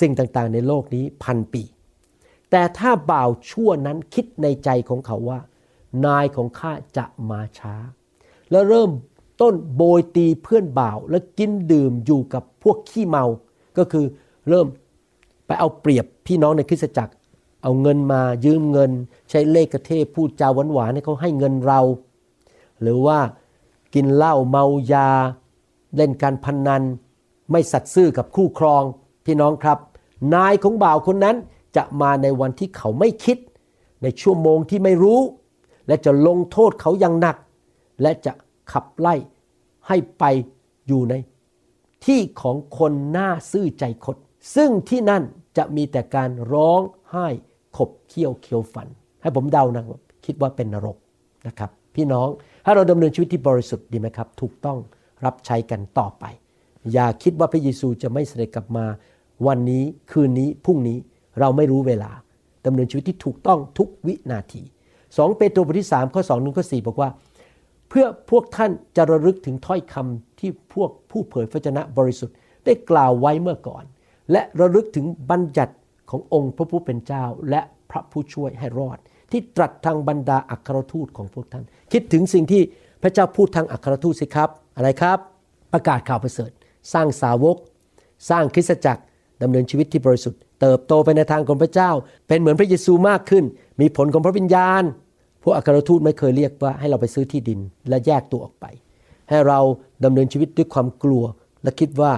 สิ่งต่างๆ ในโลกนี้พันปี แต่ถ้าบ่าวชั่วนั้นคิดในใจของเขาว่า นายของข้าจะมาช้า แล้วเริ่มต้นโบยตีเพื่อนบ่าว แล้วกินดื่มอยู่กับพวกขี้เมา ก็คือเริ่มไปเอาเปรียบพี่น้องในคริสตจักร เอาเงินมายืมเงิน ใช้เลขกระเทศพูดจาหวานๆให้เขาให้เงินเรา หรือว่ากินเหล้าเมายา เล่นการพนนัน ไม่สัตย์ซื่อกับคู่ครอง พี่น้องครับ นายของบ่าวคนนั้นจะมาในวันที่เขาไม่คิด ในชั่วโมงที่ไม่รู้ และจะลงโทษเขาอย่างหนัก และจะขับไล่ให้ไปอยู่ใน ที่ของคนหน้าซื่อใจคดซึ่งที่นั่นจะมีแต่การร้องไห้ ขบเคี้ยวเคี้ยวฟัน ให้ผมเดานะคิดว่าเป็นนรกนะครับ พี่น้องถ้าเราดำเนินชีวิตที่บริสุทธิ์ดีไหมครับ ถูกต้องรับใช้กันต่อไป อย่าคิดว่าพระเยซูจะไม่เสด็จกลับมาวันนี้คืนนี้พรุ่งนี้เราไม่รู้เวลาดำเนินชีวิตที่ถูกต้องทุกวินาที 2 เปโตรบทที่3ข้อ2นึงข้อ4บอกว่า เพื่อพวกท่านจะระลึกถึงถ้อยคำที่พวกผู้เผยพระชนะบริสุทธิ์ ได้กล่าวไว้เมื่อก่อน และระลึกถึงบัญญัติ ขององค์พระผู้เป็นเจ้าและพระผู้ช่วยให้รอด ที่ตรัสทางบรรดาอัครทูตของพวกท่าน คิดถึงสิ่งที่พระเจ้าพูดทางอัครทูตสิครับ อะไรครับ ประกาศข่าวประเสริฐ สร้างสาวก สร้างคริสตจักรดำเนินชีวิตที่บริสุทธิ์เติบโตไปในทางของพระเจ้า เป็นเหมือนพระเยซูมากขึ้น มีผลของพระวิญญาณพวกอัครทูตไม่เคยเรียกว่าให้เราไปซื้อที่ดินและแยกตัวออกไป ให้เราดำเนินชีวิตด้วยความกลัวและคิดว่า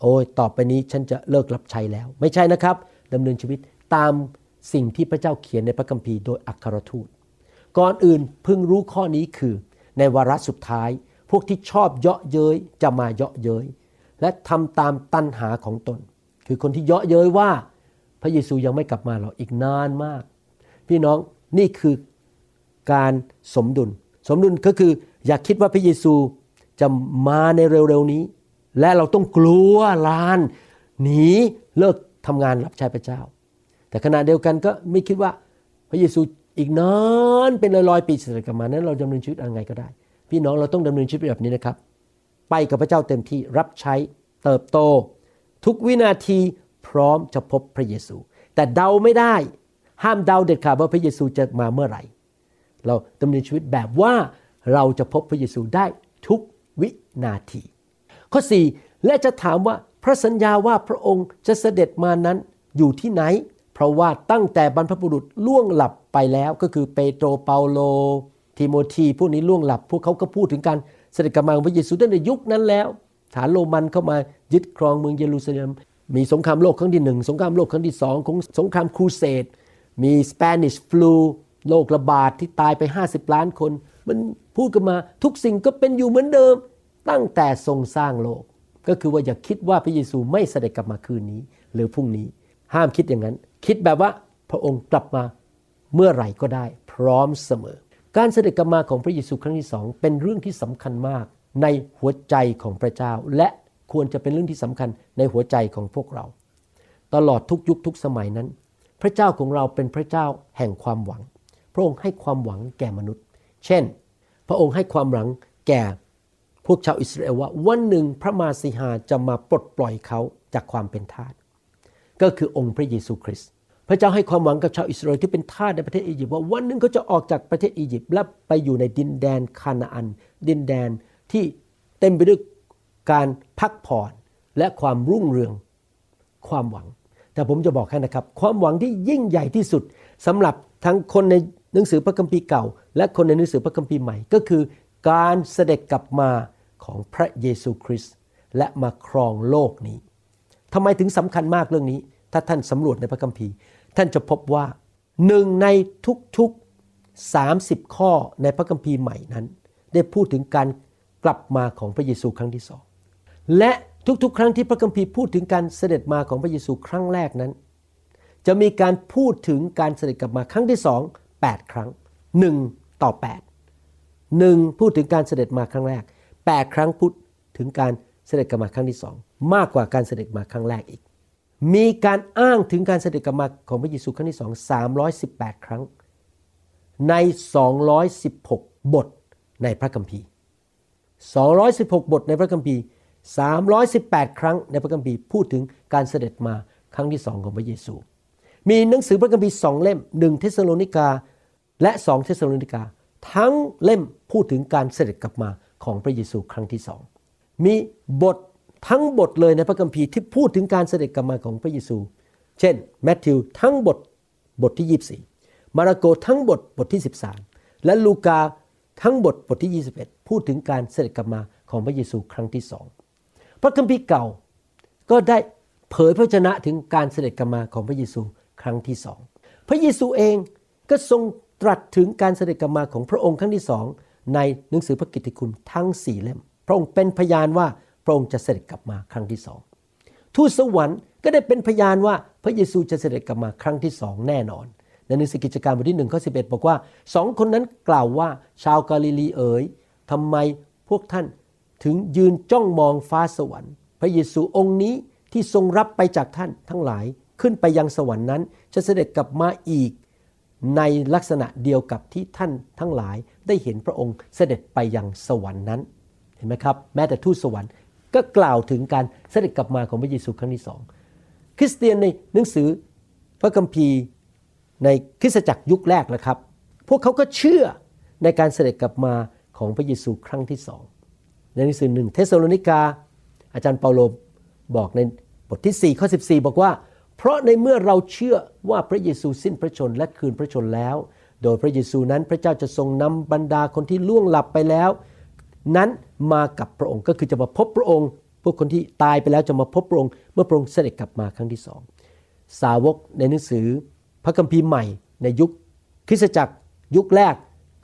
โอ้ยต่อไปนี้ฉันจะเลิกรับใช้แล้ว ไม่ใช่นะครับ ดำเนินชีวิตตามสิ่งที่พระเจ้าเขียนในพระคัมภีร์โดยอัครทูต ก่อนอื่นพึงรู้ข้อนี้คือ ในวาระสุดท้าย พวกที่ชอบเยาะเย้ยจะมาเยาะเย้ยและทำตามตัณหาของตน คือคนที่เยาะเย้ยว่าพระเยซูยังไม่กลับมาหรอกอีกนานมาก พี่น้องนี่คือการสมดุล สมดุลก็คืออย่าคิดว่าพระเยซูจะมาในเร็วๆนี้ และเราต้องกลัวลานหนีเลิก ทำงานรับใช้พระเจ้า แต่ขณะเดียวกันก็ไม่คิดว่าพระเยซูอีกนานเป็นร้อยๆปีเสด็จกลับมานั้น เราดำเนินชีวิตยังไงก็ได้ พี่น้องเราต้องดำเนินชีวิตแบบนี้นะครับ ไปกับพระเจ้าเต็มที่รับใช้เติบโต ทุกวินาทีพร้อมจะพบพระเยซู แต่เดาไม่ได้ห้ามเดาเด็ดขาดว่าพระเยซูจะมาเมื่อไหร่ เราดำเนินชีวิตแบบว่าเราจะพบพระเยซูได้ทุกวินาที ข้อและจะถามว่า ระสัญญาว่าพระองค์จะเสด็จมานั้นอยู่ที่ไหน เพราะว่าตั้งแต่บรรพบุรุษล่วงหลับไปแล้วก็คือเปโตรเปาโล ทิโมธีพวกนี้ล่วงหลับ พวกเขาก็พูดถึงการเสด็จกลับมาของพระเยซูตั้งแต่ยุคนั้นแล้ว ฐานโรมันเข้ามายึดครองเมืองเยรูซาเล็มมีสงครามโลกครั้งที่หนึ่งสงครามโลกครั้งที่สองของสงครามครูเสดมีสเปนิชฟลูโรคระบาดที่ตายไป 50 ล้านคน มันพูดกันมาทุกสิ่งก็เป็นอยู่เหมือนเดิม ตั้งแต่ทรงสร้างโลก ก็คือว่าอย่าคิดว่าพระเยซูไม่เสด็จกลับมาคืนนี้ หรือพรุ่งนี้ ห้ามคิดอย่างนั้น คิดแบบว่าพระองค์กลับมาเมื่อไหร่ก็ได้ พร้อมเสมอ การเสด็จกลับมาของพระเยซูครั้งที่สองเป็นเรื่องที่สำคัญมากในหัวใจของพระเจ้า และควรจะเป็นเรื่องที่สำคัญในหัวใจของพวกเรา ตลอดทุกยุคทุกสมัยนั้น พระเจ้าของเราเป็นพระเจ้าแห่งความหวัง พระองค์ให้ความหวังแก่มนุษย์ เช่น พระองค์ให้ความหวังแก่ พวกชาวอิสราเอลว่าวันหนึ่งพระมาสีหาจะมาปลดปล่อยเขาจากความเป็นทาสก็คือองค์พระเยซูคริสต์พระเจ้าให้ความหวังกับชาวอิสราเอลที่เป็นทาสในประเทศอียิปต์ว่าวันหนึ่งเขาจะออกจากประเทศอียิปต์และไปอยู่ในดินแดนคานาอัน ดินแดนที่เต็มไปด้วยการพักผ่อนและความรุ่งเรืองความหวัง แต่ผมจะบอกให้นะครับ ความหวังที่ยิ่งใหญ่ที่สุดสำหรับทั้งคนในหนังสือพระคัมภีร์เก่า และคนในหนังสือพระคัมภีร์ใหม่ ก็คือการเสด็จกลับมา ของพระเยซูคริสต์และมาครองโลกนี้ทำไมถึงสำคัญมากเรื่องนี้ ถ้าท่านสำรวจในพระคัมภีร์ ท่านจะพบว่าหนึ่งในทุกๆ 30 ข้อในพระคัมภีร์ใหม่นั้น ได้พูดถึงการกลับมาของพระเยซูครั้งที่สองและทุกๆ ครั้งที่พระคัมภีร์พูดถึงการเสด็จมาของพระเยซูครั้งแรกนั้น จะมีการพูดถึงการเสด็จกลับมาครั้งที่สองแปดครั้งหนึ่งต่อแปดหนึ่งพูดถึงการเสด็จมาครั้งแรก แปดครั้งพูดถึงการเสด็จกลับมาครั้งที่สองมากกว่าการเสด็จมาครั้งแรกอีก มีการอ้างถึงการเสด็จกลับมาของพระเยซูครั้งที่สอง318 ครั้ง ใน 216 บทในพระคัมภีร์ 216 บทในพระคัมภีร์ 318 ครั้งในพระคัมภีร์พูดถึงการเสด็จมาครั้งที่สองของพระเยซู มีหนังสือพระคัมภีร์สองเล่มหนึ่งเทสโลนิกาและสองเทสโลนิกา ทั้งเล่มพูดถึงการเสด็จกลับมา ของพระเยซูครั้งที่สองมีบททั้งบทเลยในพระคัมภีร์ที่พูดถึงการเสด็จกลับมาของพระเยซู เช่นมัทธิวทั้งบทบทที่ 24 มาระโกทั้งบทบทที่ 13 และลูกาทั้งบทบทที่ 21 พูดถึงการเสด็จกลับมาของพระเยซูครั้งที่สองพระคัมภีร์เก่าก็ได้เผยพระชนะถึงการเสด็จกลับมาของพระเยซูครั้งที่สองพระเยซูเองก็ทรงตรัสถึงการเสด็จกลับมาของพระองค์ครั้งที่สอง ในหนังสือพระกิตติคุณทั้งสี่เล่ม พระองค์เป็นพยานว่าพระองค์จะเสด็จกลับมาครั้งที่สองทูตสวรรค์ก็ได้เป็นพยานว่าพระเยซูจะเสด็จกลับมาครั้งที่สองแน่นอนในหนังสือกิจการบทที่หนึ่งข้อสิบอกว่าสองคนนั้นกล่าวว่าชาวกาลิลีเอ๋ยทำไมพวกท่านถึงยืนจ้องมองฟ้าสวรรค์ พระเยซูองค์นี้ที่ทรงรับไปจากท่านทั้งหลายขึ้นไปยังสวรรค์นั้น จะเสด็จกลับมาอีก ในลักษณะเดียวกับที่ท่านทั้งหลายได้เห็นพระองค์เสด็จไปยังสวรรค์นั้น เห็นไหมครับ แม้แต่ทูตสวรรค์ก็กล่าวถึงการเสด็จกลับมาของพระเยซูครั้งที่สองคริสเตียนในหนังสือพระคัมภีร์ในคริสตจักรยุคแรกนะครับ พวกเขาก็เชื่อในการเสด็จกลับมาของพระเยซูครั้งที่สองในหนังสือหนึ่งเทสโลนิกา อาจารย์เปาโลบอกในบทที่4ข้อ14 บอกว่า เพราะในเมื่อเราเชื่อว่าพระเยซูสิ้นพระชนและคืนพระชนแล้ว โดยพระเยซูนั้นพระเจ้าจะทรงนำบรรดาคนที่ล่วงหลับไปแล้ว นั้นมากับพระองค์ก็คือจะมาพบพระองค์ พวกคนที่ตายไปแล้วจะมาพบพระองค์เมื่อพระองค์เสด็จกลับมาครั้งที่สองสาวกในหนังสือพระคัมภีร์ใหม่ในยุคคริสตจักรยุคแรก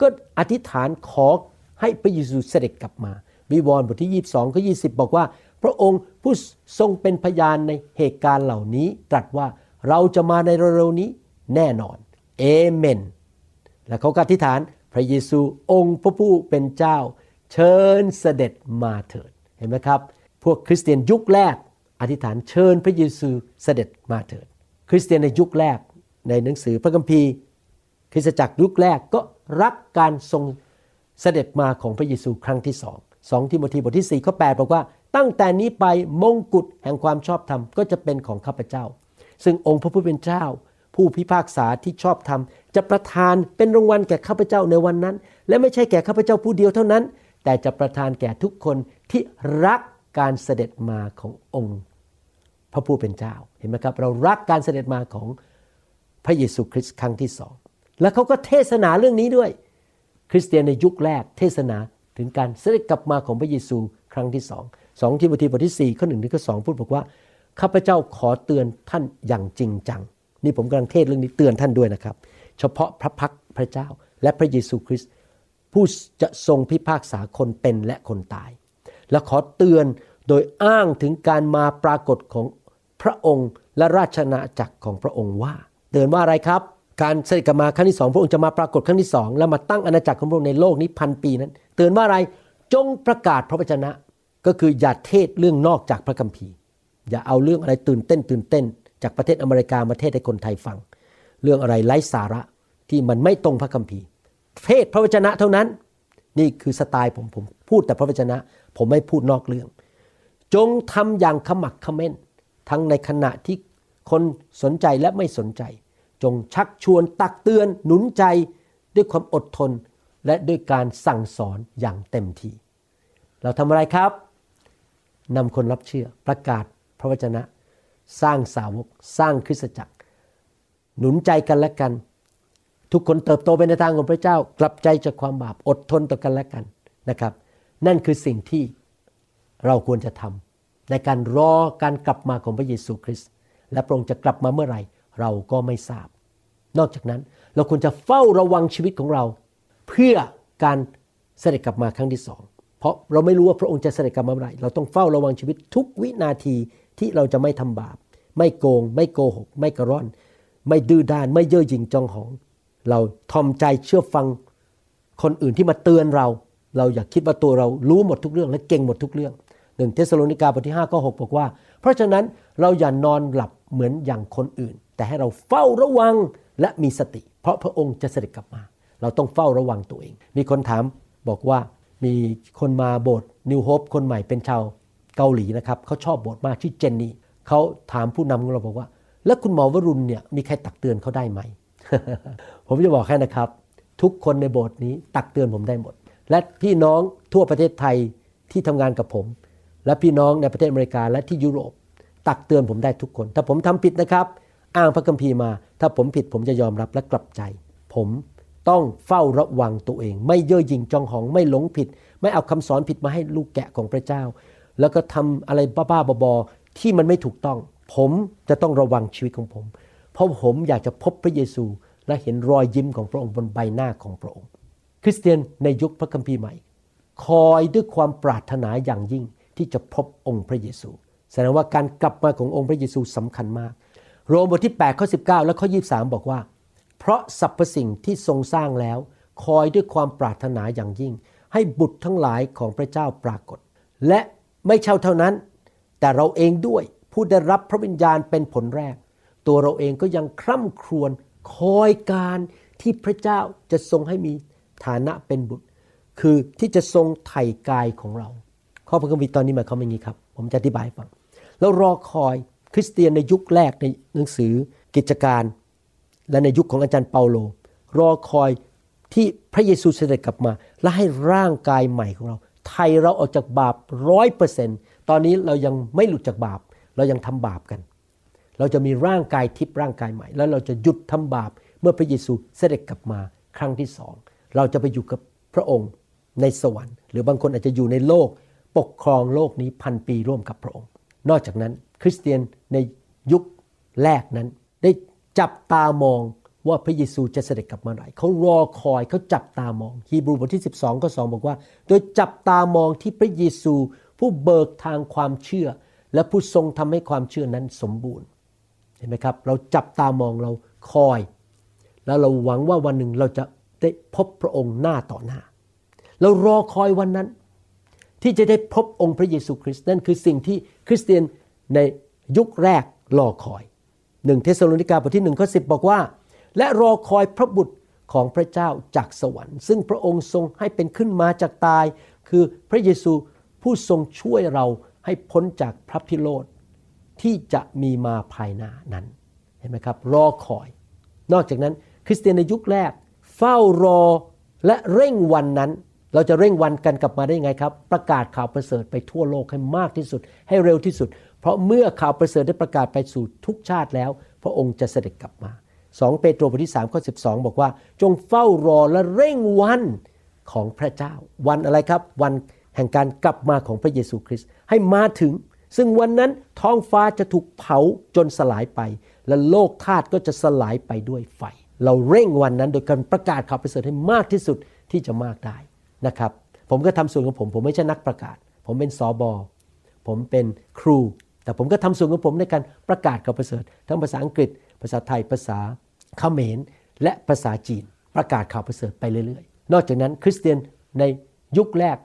ก็อธิษฐานขอให้พระเยซูเสด็จกลับมาวิวรณ์บทที่ 22ข้อ20 บอกว่า พระองค์ผู้ทรงเป็นพยานในเหตุการณ์เหล่านี้ ตรัสว่าเราจะมาในเร็วๆนี้แน่นอนเอเมน และเขาก็อธิษฐานพระเยซูองค์พระผู้เป็นเจ้า เชิญเสด็จมาเถิดเห็นไหมครับ พวกคริสเตียนยุคแรก อธิษฐานเชิญพระเยซูเสด็จมาเถิด คริสเตียนในยุคแรกในหนังสือพระคัมภีร์ คริสตจักรยุคแรกก็รักการทรงเสด็จมาของพระเยซูครั้งที่สอง2ทิโมธีบทที่4ข้อ8บอกว่า ตั้งแต่นี้ไปมงกุฎแห่งความชอบธรรมก็จะเป็นของข้าพเจ้า ซึ่งองค์พระผู้เป็นเจ้า ผู้พิพากษาที่ชอบธรรม จะประทานเป็นรางวัลแก่ข้าพเจ้าในวันนั้น และไม่ใช่แก่ข้าพเจ้าผู้เดียวเท่านั้น แต่จะประทานแก่ทุกคนที่รักการเสด็จมาขององค์พระผู้เป็นเจ้าเห็นไหมครับ เรารักการเสด็จมาของพระเยซูคริสต์ครั้งที่สองแล้วเขาก็เทศนาเรื่องนี้ด้วย คริสเตียนในยุคแรกเทศนาถึงการเสด็จกลับมาของพระเยซูครั้งที่สอง สองทิโมธีบทที่สี่ข้อหนึ่งถึงข้อสองพูดบอกว่าข้าพเจ้าขอเตือนท่านอย่างจริงจัง นี่ผมกำลังเทศเรื่องนี้เตือนท่านด้วยนะครับ เฉพาะพระพักพระเจ้าและพระเยซูคริสต์ผู้จะทรงพิพากษาคนเป็นและคนตาย และขอเตือนโดยอ้างถึงการมาปรากฏของพระองค์และราชนาจักรของพระองค์ว่า เตือนว่าอะไรครับ การเสด็จกลับมาครั้งที่สองพระองค์จะมาปรากฏครั้งที่สองแล้วมาตั้งอาณาจักรของพระองค์ในโลกนี้พันปีนั้น เตือนว่าอะไรจงประกาศพระวจนะ ก็คืออย่าเทศเรื่องนอกจากพระคัมภีร์ อย่าเอาเรื่องอะไรตื่นเต้น ตื่นเต้น จากประเทศอเมริกามาเทศให้คนไทยฟัง เรื่องอะไรไร้สาระที่มันไม่ตรงพระคัมภีร์ เทศพระวจนะเท่านั้น นี่คือสไตล์ผมผมพูดแต่พระวจนะ ผมไม่พูดนอกเรื่อง จงทำอย่างขมักขม้น ทั้งในขณะที่คนสนใจและไม่สนใจ จงชักชวนตักเตือนหนุนใจด้วยความอดทน และด้วยการสั่งสอนอย่างเต็มที่ เราทำอะไรครับ นำคนรับเชื่อ ประกาศพระวจนะ สร้างสาวก สร้างคริสตจักร หนุนใจกันและกัน ทุกคนเติบโตไปในทางของพระเจ้า กลับใจจากความบาปอดทนต่อกันและกันนะครับ นั่นคือสิ่งที่เราควรจะทำในการรอการกลับมาของพระเยซูคริสต์และพระองค์จะกลับมาเมื่อไหร่ เราก็ไม่ทราบ นอกจากนั้นเราควรจะเฝ้าระวังชีวิตของเรา เพื่อการเสด็จกลับมาครั้งที่สอง เพราะเราไม่รู้ว่าพระองค์จะเสด็จกลับมาเมื่อไหร่เราต้องเฝ้าระวังชีวิตทุกวินาทีที่เราจะไม่ทำบาป ไม่โกง ไม่โกหก ไม่กะล่อน ไม่ดื้อด้าน ไม่เย่อหยิ่งจองหอง เราถ่อมใจเชื่อฟังคนอื่นที่มาเตือนเรา เราอย่าคิดว่าตัวเรารู้หมดทุกเรื่องและเก่งหมดทุกเรื่องหนึ่งเทสโลนิกาบทที่5ข้อ6บอกว่า เพราะฉะนั้นเราอย่านอนหลับเหมือนอย่างคนอื่น แต่ให้เราเฝ้าระวังและมีสติ เพราะพระองค์จะเสด็จกลับมา เราต้องเฝ้าระวังตัวเอง มีคนถามบอกว่า มีคนมาโบสถ์นิวโฮปคนใหม่เป็นชาวเกาหลีนะครับเขาชอบโบสถ์มากชื่อเจนนี่เขาถามผู้นำของเราบอกว่า แล้วคุณหมอวรุณเนี่ยมีใครตักเตือนเขาได้ไหม ผมจะบอกแค่นะครับ ทุกคนในโบสถ์นี้ตักเตือนผมได้หมด และพี่น้องทั่วประเทศไทยที่ทำงานกับผม และพี่น้องในประเทศอเมริกาและที่ยุโรป ตักเตือนผมได้ทุกคน ถ้าผมทำผิดนะครับ อ้างพระคัมภีร์มา ถ้าผมผิดผมจะยอมรับและกลับใจ ผม ต้องเฝ้าระวังตัวเอง ไม่เย่อหยิ่งจองหองไม่หลงผิด ไม่เอาคำสอนผิดมาให้ลูกแกะของพระเจ้า แล้วก็ทำอะไรบ้าๆบอๆที่มันไม่ถูกต้อง ผมจะต้องระวังชีวิตของผม เพราะผมอยากจะพบพระเยซูและเห็นรอยยิ้มของพระองค์บนใบหน้าของพระองค์ คริสเตียนในยุคพระคัมภีร์ใหม่ คอยด้วยความปรารถนาอย่างยิ่งที่จะพบองค์พระเยซู แสดงว่าการกลับมาขององค์พระเยซูสำคัญมาก โรมบทที่8ข้อ19 และข้อ 23 บอกว่า เพราะสรรพสิ่งที่ทรงสร้างแล้ว คอยด้วยความปรารถนาอย่างยิ่ง ให้บุตรทั้งหลายของพระเจ้าปรากฏ และไม่เช่าเท่านั้น แต่เราเองด้วยผู้ได้รับพระวิญญาณเป็นผลแรก ตัวเราเองก็ยังคร่ำครวญคอยการที่พระเจ้าจะทรงให้มีฐานะเป็นบุตร คือที่จะทรงไถ่กายของเรา ข้อพระคัมภีร์ตอนนี้หมายความว่าอย่างนี้ครับ ผมจะอธิบายให้ฟังแล้วรอคอยคริสเตียนในยุคแรกในหนังสือกิจการ และในยุคของอาจารย์เปาโล รอคอยที่พระเยซูเสด็จกลับมา และให้ร่างกายใหม่ของเรา ไทยเราออกจากบาปร้อยเปอร์เซนต์ตอนนี้เรายังไม่หลุดจากบาป เรายังทำบาปกัน เราจะมีร่างกายทิพย์ร่างกายใหม่ แล้วเราจะหยุดทำบาปเมื่อพระเยซูเสด็จกลับมาครั้งที่สองเราจะไปอยู่กับพระองค์ในสวรรค์ หรือบางคนอาจจะอยู่ในโลกปกครองโลกนี้พันปีร่วมกับพระองค์ นอกจากนั้นคริสเตียนในยุคแรกนั้นได้ จับตามองว่าพระเยซูจะเสด็จกลับมาไหนเขารอคอยเขาจับตามองฮีบรูบทที่ 12ข้อ2บอกว่า โดยจับตามองที่พระเยซูผู้เบิกทางความเชื่อ และผู้ทรงทำให้ความเชื่อนั้นสมบูรณ์เห็นไหมครับ เราจับตามองเราคอย แล้วเราหวังว่าวันหนึ่งเราจะได้พบพระองค์หน้าต่อหน้า เรารอคอยวันนั้น ที่จะได้พบองค์พระเยซูคริสต์นั่นคือสิ่งที่คริสเตียนในยุคแรกรอคอย หนึ่งเทสโลนิกาบทที่หนึ่งข้อสิบอกว่า และรอคอยพระบุตรของพระเจ้าจากสวรรค์ ซึ่งพระองค์ทรงให้เป็นขึ้นมาจากตาย คือพระเยซูผู้ทรงช่วยเราให้พ้นจากพระพิโรธที่จะมีมาภายหน้านั้นเห็นไหมครับ รอคอย นอกจากนั้นคริสเตียนในยุคแรก เฝ้ารอและเร่งวันนั้น เราจะเร่งวันกันกลับมาได้ยังไงครับ ประกาศข่าวประเสริฐไปทั่วโลกให้มากที่สุด ให้เร็วที่สุด เพราะเมื่อข่าวประเสริฐได้ประกาศไปสู่ทุกชาติแล้ว พระองค์จะเสด็จกลับมา 2 เปโตรบทที่3ข้อ12 บอกว่า จงเฝ้ารอและเร่งวันของพระเจ้า วันอะไรครับ วันแห่งการกลับมาของพระเยซูคริสต์ให้มาถึง ซึ่งวันนั้นท้องฟ้าจะถูกเผาจนสลายไป และโลกธาตุก็จะสลายไปด้วยไฟ เราเร่งวันนั้นโดยการประกาศข่าวประเสริฐให้มากที่สุดที่จะมากได้นะครับ ผมก็ทำส่วนของผม ผมไม่ใช่นักประกาศ ผมเป็นสอบอผมเป็นครู แต่ผมก็ทำส่วนของผมในการประกาศข่าวประเสริฐ ทั้งภาษาอังกฤษ ภาษาไทย ภาษาเขมร และภาษาจีน ประกาศข่าวประเสริฐไปเรื่อยๆ นอกจากนั้นคริสเตียนในยุคแรก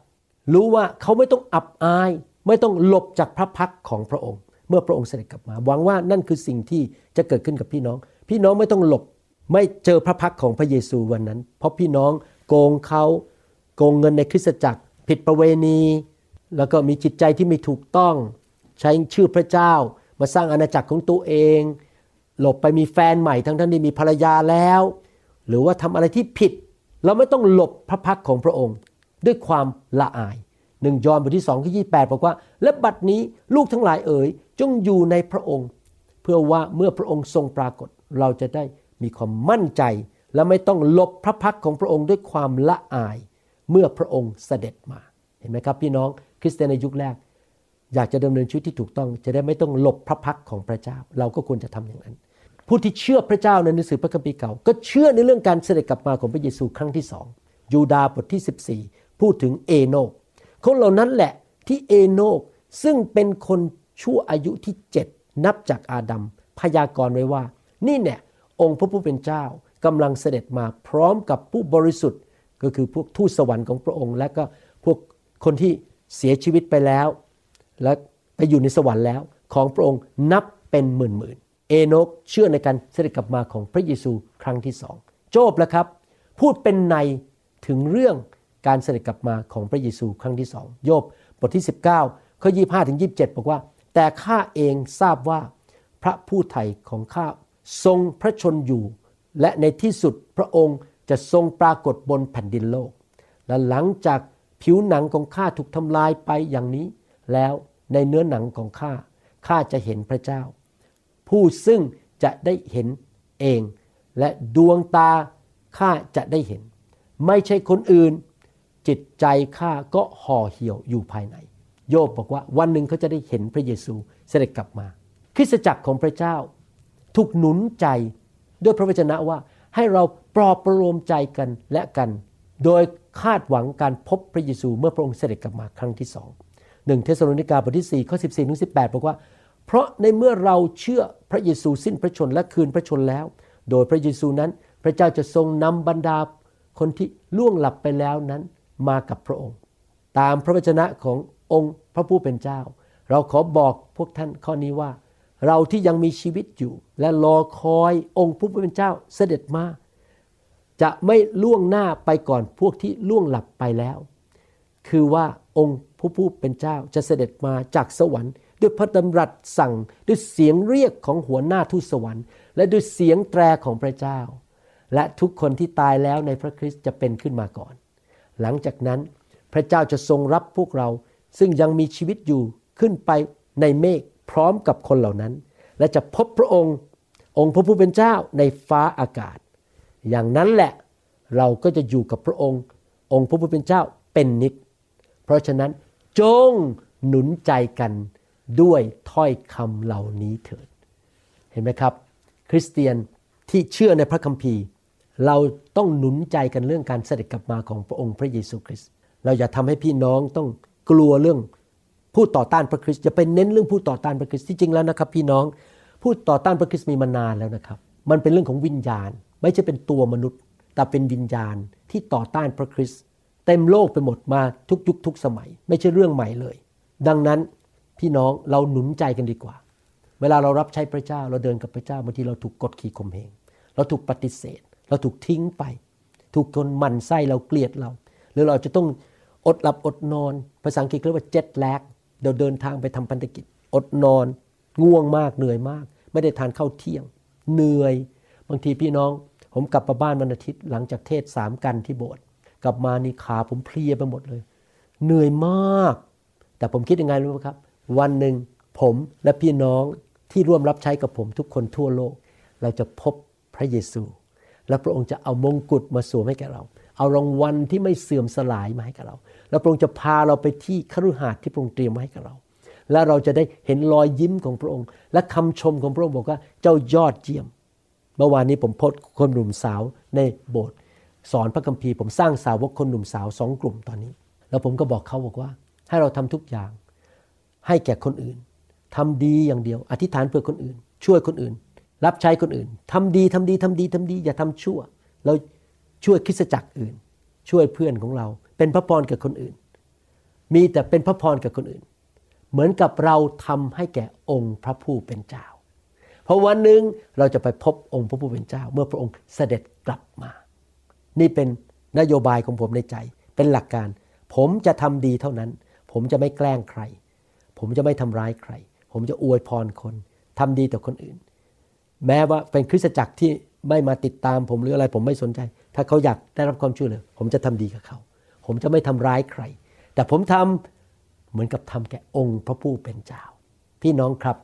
รู้ว่าเขาไม่ต้องอับอาย ไม่ต้องหลบจากพระพักของพระองค์ เมื่อพระองค์เสด็จกลับมา หวังว่านั่นคือสิ่งที่จะเกิดขึ้นกับพี่น้อง พี่น้องไม่ต้องหลบ ไม่เจอพระพักของพระเยซูวันนั้น เพราะพี่น้องโกงเขาโกงเงินในคริสตจักร ผิดประเวณี แล้วก็มีจิตใจที่ไม่ถูกต้อง ใช้ชื่อพระเจ้ามาสร้างอาณาจักรของตัวเอง หลบไปมีแฟนใหม่ทั้งท่านที่มีภรรยาแล้ว หรือว่าทำอะไรที่ผิด เราไม่ต้องหลบพระพักของพระองค์ ด้วยความละอายหนึ่งยอห์นบทที่สองที่ยี่แปดบอกว่า และบัดนี้ลูกทั้งหลายเอ๋ยจงอยู่ในพระองค์ เพื่อว่าเมื่อพระองค์ทรงปรากฏ เราจะได้มีความมั่นใจ และไม่ต้องหลบพระพักของพระองค์ด้วยความละอาย เมื่อพระองค์เสด็จมาเห็นไหมครับพี่น้องคริสเตียนในยุคแรก อยากจะดำเนินชีวิตที่ถูกต้อง จะได้ไม่ต้องหลบพระพักของพระเจ้า เราก็ควรจะทำอย่างนั้น ผู้ที่เชื่อพระเจ้าในหนังสือพระคัมภีร์เก่า ก็เชื่อในเรื่องการเสด็จกลับมาของพระเยซูครั้งที่สองยูดาห์บทที่ 14 พูดถึงเอโนกคนเหล่านั้นแหละที่เอโนกซึ่งเป็นคนชั่วอายุที่เจ็ดนับจากอาดัมพยากรณ์ไว้ว่า นี่เนี่ยองค์พระผู้เป็นเจ้ากำลังเสด็จมาพร้อมกับผู้บริสุทธิ์ ก็คือพวกทูตสวรรค์ของพระองค์ และก็พวกคนที่เสียชีวิตไปแล้ว และไปอยู่ในสวรรค์แล้ว ของพระองค์นับเป็นหมื่นหมื่นเอโนกเชื่อในการเสด็จกลับมาของพระเยซูครั้งที่สองโจบแล้วครับ พูดเป็นในถึงเรื่องการเสด็จกลับมาของพระเยซูครั้งที่สองโยบบทที่ 19ข้อ25ถึง27 บอกว่า แต่ข้าเองทราบว่าพระผู้ไถ่ของข้าทรงพระชนอยู่ และในที่สุดพระองค์จะทรงปรากฏบนแผ่นดินโลก และหลังจากผิวหนังของข้าถูกทำลายไปอย่างนี้ แล้ว ในเนื้อหนังของข้า ข้าจะเห็นพระเจ้า ผู้ซึ่งจะได้เห็นเอง และดวงตาข้าจะได้เห็น ไม่ใช่คนอื่น จิตใจข้าก็ห่อเหี่ยวอยู่ภายใน โยบบอกว่าวันหนึ่งเขาจะได้เห็นพระเยซูเสด็จกลับมา คริสตจักรของพระเจ้า ถูกหนุนใจด้วยพระวจนะว่าให้เราปลอบประโลมใจกันและกัน โดยคาดหวังการพบพระเยซูเมื่อพระองค์เสด็จกลับมาครั้งที่สอง หนึ่งเทสโลนิกาบทที่4ข้อ14ถึง18 บอกว่า เพราะในเมื่อเราเชื่อพระเยซูสิ้นพระชนและคืนพระชนแล้ว โดยพระเยซูนั้นพระเจ้าจะทรงนำบรรดาคนที่ล่วงหลับไปแล้วนั้นมากับพระองค์ ตามพระวจนะขององค์พระผู้เป็นเจ้า เราขอบอกพวกท่านข้อนี้ว่า เราที่ยังมีชีวิตอยู่ และรอคอยองค์ผู้เป็นเจ้าเสด็จมาจะไม่ล่วงหน้าไปก่อนพวกที่ล่วงหลับไปแล้ว คือว่าองค์ผู้ผู้เป็นเจ้าจะเสด็จมาจากสวรรค์ด้วยพระดำรัสสั่งด้วยเสียงเรียกของหัวหน้าทูตสวรรค์ และด้วยเสียงแตรของพระเจ้า และทุกคนที่ตายแล้วในพระคริสต์จะเป็นขึ้นมาก่อน หลังจากนั้นพระเจ้าจะทรงรับพวกเราซึ่งยังมีชีวิตอยู่ขึ้นไปในเมฆพร้อมกับคนเหล่านั้น และจะพบพระองค์องค์พระผู้เป็นเจ้าในฟ้าอากาศ อย่างนั้นแหละเราก็จะอยู่กับพระองค์ องค์พระผู้เป็นเจ้าเป็นนิจ ราะฉะนั้นจงหนุนใจกันด้วยถ้อยคำเหล่านี้เถิด เห็นไหมครับ คริสเตียนที่เชื่อในพระคัมภีร์ เราต้องหนุนใจกันเรื่องการเสด็จกลับมาของพระองค์พระเยซูคริสต์เราอย่าทำให้พี่น้องต้องกลัวเรื่องผู้ต่อต้านพระคริสต์จะไปเน้นเรื่องผู้ต่อต้านพระคริสต์ที่จริงแล้วนะครับ พี่น้องผู้ต่อต้านพระคริสต์มีมานานแล้วนะครับ มันเป็นเรื่องของวิญญาณ ไม่ใช่เป็นตัวมนุษย์ แต่เป็นวิญญาณที่ต่อต้านพระคริสต์ เต็มโลกไปหมดมาทุกยุคทุกสมัย ไม่ใช่เรื่องใหม่เลย ดังนั้นพี่น้องเราหนุนใจกันดีกว่า เวลาเรารับใช้พระเจ้าเราเดินกับพระเจ้าบางทีเราถูกกดขี่ข่มเหงเราถูกปฏิเสธ เราถูกทิ้งไป ถูกคนหมั่นไส้เราเกลียดเรา หรือเราจะต้องอดหลับอดนอน ภาษาอังกฤษเรียกว่าเจ็ตแลกเดี๋ยวเดินทางไปทำพันธกิจ อดนอน ง่วงมากเหนื่อยมาก ไม่ได้ทานข้าวเที่ยง เหนื่อย บางทีพี่น้อง ผมกลับมาบ้านวันอาทิตย์หลังจากเทศสามกันที่โบสถ์ กลับมานี่ขาผมเพลียไปหมดเลย เหนื่อยมาก แต่ผมคิดยังไงรู้ไหมครับ วันหนึ่งผมและพี่น้องที่ร่วมรับใช้กับผมทุกคนทั่วโลก เราจะพบพระเยซู และพระองค์จะเอามงกุฎมาสวมให้แก่เรา เอารางวัลที่ไม่เสื่อมสลายมาให้กับเรา แล้วพระองค์จะพาเราไปที่คฤหาสน์ที่พระองค์เตรียมไว้ให้กับเรา และเราจะได้เห็นรอยยิ้มของพระองค์ และคำชมของพระองค์บอกว่าเจ้ายอดเยี่ยม เมื่อวานนี้ผมพบคนหนุ่มสาวในโบสถ์ สอนพระคัมภีร์ผมสร้างสาวกคนหนุ่มสาวสองกลุ่มตอนนี้ แล้วผมก็บอกเขาบอกว่า ให้เราทำทุกอย่าง ให้แก่คนอื่นทำดีอย่างเดียว อธิษฐานเพื่อคนอื่น ช่วยคนอื่น รับใช้คนอื่นทำดีทำดีทำดีทำดี อย่าทำชั่ว เราช่วยคริสจักรอื่น ช่วยเพื่อนของเรา เป็นพระพรกับคนอื่น มีแต่เป็นพระพรกับคนอื่น เหมือนกับเราทำให้แก่องค์พระผู้เป็นเจ้า เพราะวันหนึ่งเราจะไปพบองค์พระผู้เป็นเจ้า เมื่อพระองค์เสด็จกลับมา นี่เป็นนโยบายของผมในใจ เป็นหลักการ ผมจะทำดีเท่านั้น ผมจะไม่แกล้งใคร ผมจะไม่ทำร้ายใคร ผมจะอวยพรคนทำดีต่อคนอื่น แม้ว่าเป็นคริสตจักรที่ไม่มาติดตามผมหรืออะไร ผมไม่สนใจ ถ้าเขาอยากได้รับความช่วยเหลือผมจะทำดีกับเขา ผมจะไม่ทำร้ายใคร แต่ผมทำเหมือนกับทำแก่องค์พระผู้เป็นเจ้า พี่น้องครับ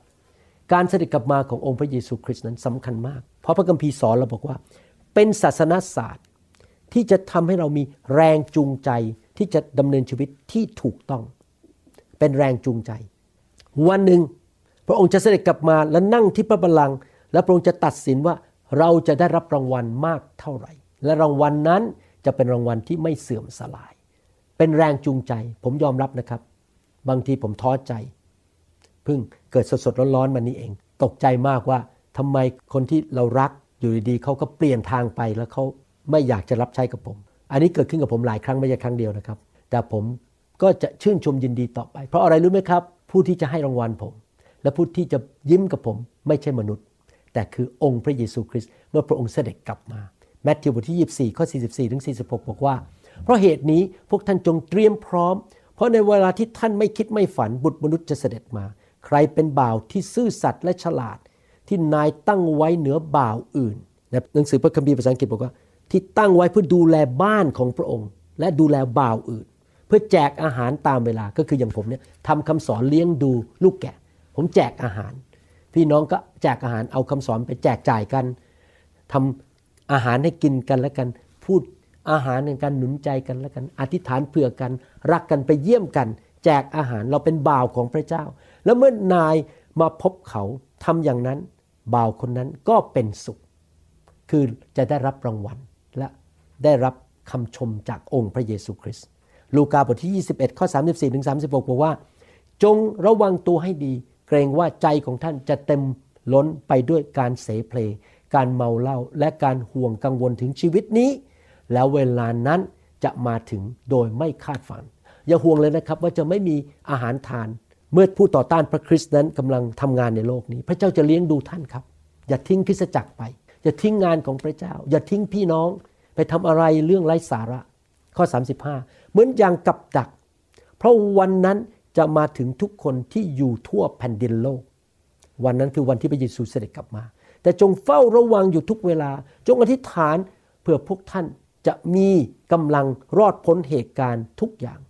การเสด็จกลับมาขององค์พระเยซูคริสต์นั้นสำคัญมาก เพราะพระคัมภีร์สอนเราบอกว่า เป็นศาสนศาสตร์ ที่จะทำให้เรามีแรงจูงใจที่จะดำเนินชีวิตที่ถูกต้อง เป็นแรงจูงใจ วันหนึ่ง พระองค์จะเสด็จกลับมาและนั่งที่พระบัลลังก์และพระองค์จะตัดสินว่าเราจะได้รับรางวัลมากเท่าไหร่ และรางวัลนนั้นจะเป็นรางวัลที่ไม่เสื่อมสลาย เป็นแรงจูงใจ ผมยอมรับนะครับ บางทีผมท้อใจเพิ่งเกิดสดๆร้อนๆมานี้เอง ตกใจมากว่าทำไมคนที่เรารักอยู่ดีๆเขาก็เปลี่ยนทางไปแล้วเขา ไม่อยากจะรับใช้กับผม อันนี้เกิดขึ้นกับผมหลายครั้งไม่ใช่ครั้งเดียวนะครับ แต่ผมก็จะชื่นชมยินดีต่อไป เพราะอะไรรู้ไหมครับ ผู้ที่จะให้รางวัลผม และผู้ที่จะยิ้มกับผมไม่ใช่มนุษย์ แต่คือองค์พระเยซูคริสต์เมื่อพระองค์เสด็จกลับมาแมทธิวบทที่ 24 ข้อ 44 ถึง 46 บอกว่า เพราะเหตุนี้พวกท่านจงเตรียมพร้อม เพราะในเวลาที่ท่านไม่คิดไม่ฝันบุตรมนุษย์จะเสด็จมา ใครเป็นบ่าวที่ซื่อสัตย์และฉลาด ที่นายตั้งไว้เหนือบ่าวอื่นนหนังสือพระคัมภีร์ภาษาอังกฤษบอกว่า ที่ตั้งไว้เพื่อดูแลบ้านของพระองค์ และดูแลบ่าวอื่น เพื่อแจกอาหารตามเวลาก็คืออย่างผมเนี่ยทำคำสอนเลี้ยงดูลูกแกะ ผมแจกอาหาร พี่น้องก็แจกอาหารเอาคำสอนไปแจกจ่ายกันทำอาหารให้กินกันแล้วกัน พูดอาหารในการหนุนใจกันแล้วกัน อธิษฐานเผื่อกัน รักกันไปเยี่ยมกัน แจกอาหารเราเป็นบ่าวของพระเจ้า แล้วเมื่อนายมาพบเขาทำอย่างนั้นบ่าวคนนั้นก็เป็นสุข คือจะได้รับรางวัล ได้รับคำชมจากองค์พระเยซูคริสต์ลูกาบทที่ 21 ข้อ 34ถึง36 บอกว่า จงระวังตัวให้ดี เกรงว่าใจของท่านจะเต็มล้นไปด้วยการเสเพล การเมาเหล้าและการห่วงกังวลถึงชีวิตนี้ แล้วเวลานั้นจะมาถึงโดยไม่คาดฝัน อย่าห่วงเลยนะครับว่าจะไม่มีอาหารทาน เมื่อผู้ต่อต้านพระคริสต์นั้นกำลังทำงานในโลกนี้ พระเจ้าจะเลี้ยงดูท่านครับ อย่าทิ้งคริสตจักรไป อย่าทิ้งงานของพระเจ้า อย่าทิ้งพี่น้อง ไปทำอะไรเรื่องไร้สาระ ข้อ 35 เหมือนอย่างกับดัก เพราะวันนั้นจะมาถึงทุกคนที่อยู่ทั่วแผ่นดินโลก วันนั้นคือวันที่พระเยซูเสด็จกลับมา แต่จงเฝ้าระวังอยู่ทุกเวลา จงอธิษฐานเพื่อพวกท่านจะมีกำลังรอดพ้นเหตุการณ์ทุกอย่าง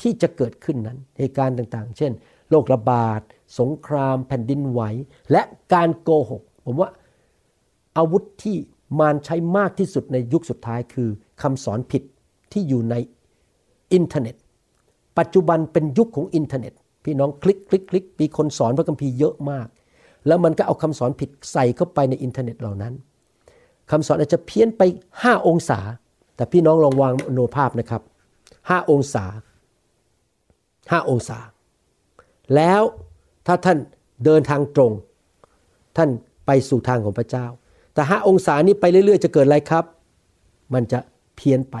ที่จะเกิดขึ้นนั้น เหตุการณ์ต่างๆ เช่น โรคระบาด สงคราม แผ่นดินไหว และการโกหก ผมว่าอาวุธที่ มารใช้มากที่สุดในยุคสุดท้ายคือคำสอนผิดที่อยู่ในอินเทอร์เน็ต ปัจจุบันเป็นยุคของอินเทอร์เน็ต พี่น้องคลิกคลิกคลิกมีคนสอนพระคัมภีร์เยอะมาก แล้วมันก็เอาคำสอนผิดใส่เข้าไปในอินเทอร์เน็ตเหล่านั้นคำสอนอาจจะเพี้ยนไป 5 องศา แต่พี่น้องลองวาดมโนภาพนะครับ 5 องศา 5 องศา แล้วถ้าท่านเดินทางตรง ท่านไปสู่ทางของพระเจ้า แต่5องศานี้ไปเรื่อย ๆ จะเกิดอะไรครับ มันจะเพี้ยนไป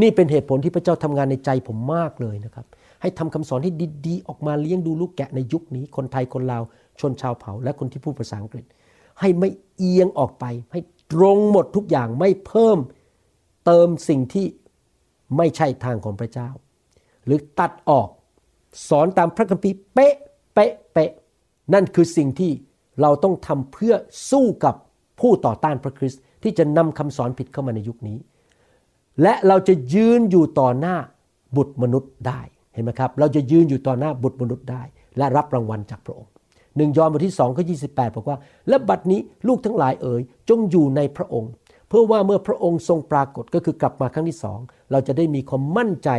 นี่เป็นเหตุผลที่พระเจ้าทำงานในใจผมมากเลยนะครับ ให้ทำคำสอนให้ดีๆ ออกมาเลี้ยงดูลูกแกะในยุคนี้ คนไทยคนลาวชนชาวเผ่า และคนที่พูดภาษาอังกฤษ ให้ไม่เอียงออกไป ให้ตรงหมดทุกอย่างไม่เพิ่มเติมสิ่งที่ไม่ใช่ทางของพระเจ้า หรือตัดออกสอนตามพระคัมภีร์เป๊ะเป๊ะเป๊ะนั่นคือสิ่งที่เราต้องทำเพื่อสู้กับ ผู้ต่อต้านพระคริสต์ที่จะนำคำสอนผิดเข้ามาในยุคนี้ และเราจะยืนอยู่ต่อหน้าบุตรมนุษย์ได้เห็นไหมครับ เราจะยืนอยู่ต่อหน้าบุตรมนุษย์ได้ และรับรางวัลจากพระองค์หนึ่งยอห์นบทที่สองข้อยีบอกว่า และบัดนี้ลูกทั้งหลายเอ๋ยจงอยู่ในพระองค์ เพื่อว่าเมื่อพระองค์ทรงปรากฏก็คือกลับมาครั้งที่สองเราจะได้มีความมั่นใจ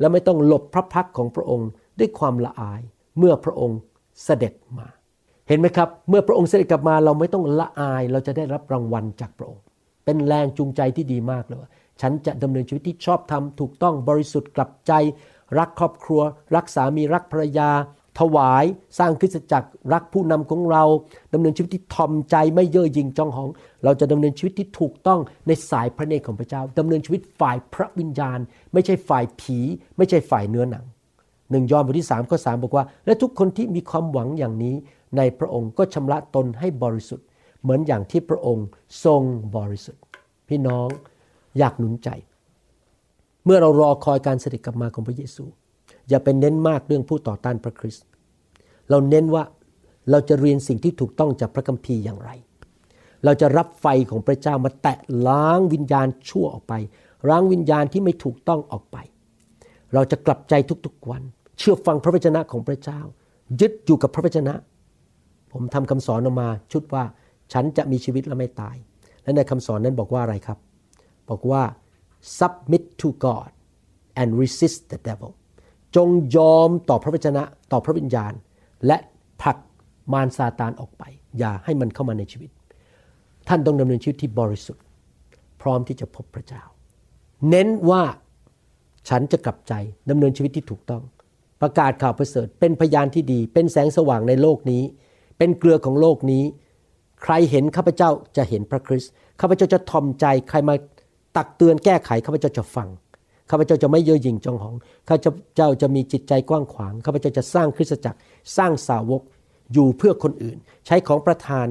และไม่ต้องหลบพระพักของพระองค์ด้วยความละอาย เมื่อพระองค์เสด็จมา เห็นไหมครับ เมื่อพระองค์เสด็จกลับมาเราไม่ต้องละอายเราจะได้รับรางวัลจากพระองค์ เป็นแรงจูงใจที่ดีมากเลยว่าฉันจะดำเนินชีวิตที่ชอบธรรมถูกต้องบริสุทธิ์กลับใจ รักครอบครัว รักสามีรักภรรยา ถวาย สร้างคริสตจักรรักผู้นำของเราดำเนินชีวิตที่ทอมใจไม่เย่อหยิ่งจองหอง เราจะดำเนินชีวิตที่ถูกต้องในสายพระเนตรของพระเจ้าดำเนินชีวิตฝ่ายพระวิญญาณ ไม่ใช่ฝ่ายผี ไม่ใช่ฝ่ายเนื้อหนังหนึ่งยอห์นบทที่3ข้อ3บอกว่า และทุกคนที่มีความหวังอย่างนี้ ในพระองค์ก็ชำระตนให้บริสุทธิ์ เหมือนอย่างที่พระองค์ทรงบริสุทธิ์ พี่น้องอยากหนุนใจ เมื่อเรารอคอยการเสด็จกลับมาของพระเยซู อย่าเป็นเน้นมากเรื่องผู้ต่อต้านพระคริสต์เราเน้นว่าเราจะเรียนสิ่งที่ถูกต้องจากพระคัมภีร์อย่างไร เราจะรับไฟของพระเจ้ามาแตะล้างวิญญาณชั่วออกไปล้างวิญญาณที่ไม่ถูกต้องออกไป เราจะกลับใจทุกๆวัน เชื่อฟังพระวจนะของพระเจ้า ยึดอยู่กับพระวจนะ ผมทำคำสอนออกมาชุดว่าฉันจะมีชีวิตและไม่ตาย และในคำสอนนั้นบอกว่าอะไรครับ บอกว่า submit to God and resist the devil จงยอมต่อพระวจนะต่อพระวิญญาณ และผลักมารซาตานออกไป อย่าให้มันเข้ามาในชีวิต ท่านต้องดำเนินชีวิตที่บริสุทธิ์ พร้อมที่จะพบพระเจ้า เน้นว่าฉันจะกลับใจดำเนินชีวิตที่ถูกต้อง ประกาศข่าวประเสริฐเป็นพยานที่ดี เป็นแสงสว่างในโลกนี้ เป็นเกลือของโลกนี้ ใครเห็นข้าพเจ้าจะเห็นพระคริสต์ข้าพเจ้าจะทอมใจใครมาตักเตือนแก้ไขข้าพเจ้าจะฟังข้าพเจ้าจะไม่เย่อหยิ่งจองหองข้าพเจ้าจะมีจิตใจกว้างขวางข้าพเจ้าจะสร้างคริสตจักรสร้างสาวกอยู่เพื่อคนอื่น ใช้ของประทาน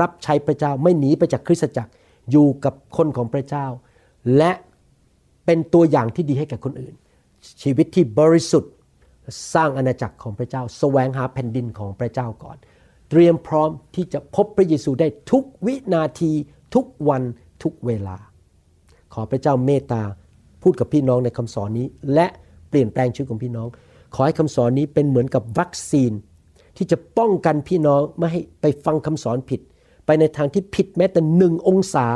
รับใช้พระเจ้าไม่หนีไปจากคริสตจักรอยู่กับคนของพระเจ้า และเป็นตัวอย่างที่ดีให้กับคนอื่น ชีวิตที่บริสุทธิ์สร้างอาณาจักรของพระเจ้าแสวงหาแผ่นดินของพระเจ้าก่อน เตรียมพร้อมที่จะพบพระเยซูได้ทุกวินาที ทุกวันทุกเวลา ขอพระเจ้าเมตตาพูดกับพี่น้องในคำสอนนี้ และเปลี่ยนแปลงชีวิตของพี่น้อง ขอให้คำสอนนี้เป็นเหมือนกับวัคซีน ที่จะป้องกันพี่น้องไม่ให้ไปฟังคำสอนผิด ไปในทางที่ผิดแม้แต่หนึ่งองศา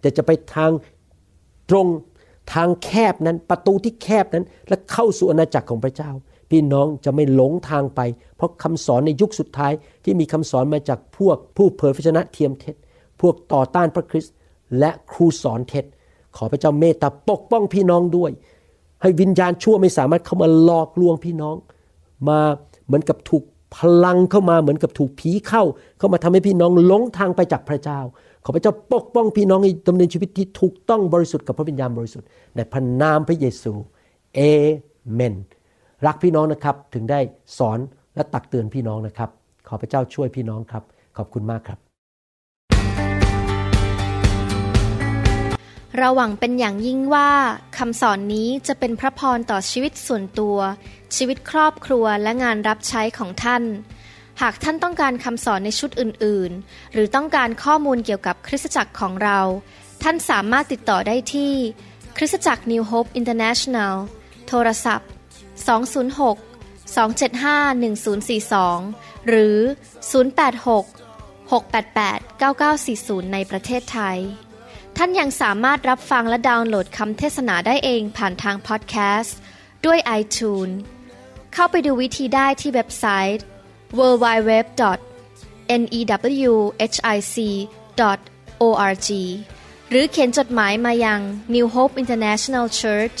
แต่จะไปทางตรงทางแคบนั้นประตูที่แคบนั้นและเข้าสู่อาณาจักรของพระเจ้า พี่น้องจะไม่หลงทางไป เพราะคำสอนในยุคสุดท้ายที่มีคำสอนมาจากพวกผู้เผยพระชนะเทียมเท็จ พวกต่อต้านพระคริสต์และครูสอนเท็จ ขอพระเจ้าเมตตาปกป้องพี่น้องด้วย ให้วิญญาณชั่วไม่สามารถเข้ามาหลอกลวงพี่น้อง มาเหมือนกับถูกพลังเข้ามาเหมือนกับถูกผีเข้า เข้ามาทำให้พี่น้องหลงทางไปจากพระเจ้า ขอพระเจ้าปกป้องพี่น้องให้ดำเนินชีวิตที่ถูกต้องบริสุทธิ์กับพระวิญญาณบริสุทธิ์ในพระนามพระเยซูเอเมน รักพี่น้องนะครับ ถึงได้สอนและตักเตือนพี่น้องนะครับ ขอพระเจ้าช่วยพี่น้องครับ ขอบคุณมากครับ เราหวังเป็นอย่างยิ่งว่าคำสอนนี้จะเป็นพระพรต่อชีวิตส่วนตัว ชีวิตครอบครัวและงานรับใช้ของท่านหากท่านต้องการคำสอนในชุดอื่น ๆ หรือต้องการข้อมูลเกี่ยวกับคริสตจักรของเรา ท่านสามารถติดต่อได้ที่ คริสตจักร New Hope International โทรศัพท์ 206 275 1042 หรือ 086 688 9940 ในประเทศไทย ท่านยังสามารถรับฟังและดาวน์โหลดคำเทศนาได้เองผ่านทางพอดแคสต์ ด้วย iTunes เข้าไปดูวิธีได้ที่เว็บไซต์ www.newhic.org หรือเขียนจดหมายมายัง New Hope International Church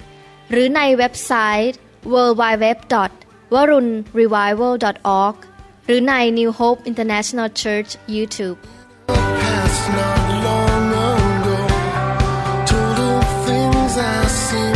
หรือในเว็บไซต์ www.warunrevival.org หรือใน New Hope International Church YouTube not long ago. Total things I seem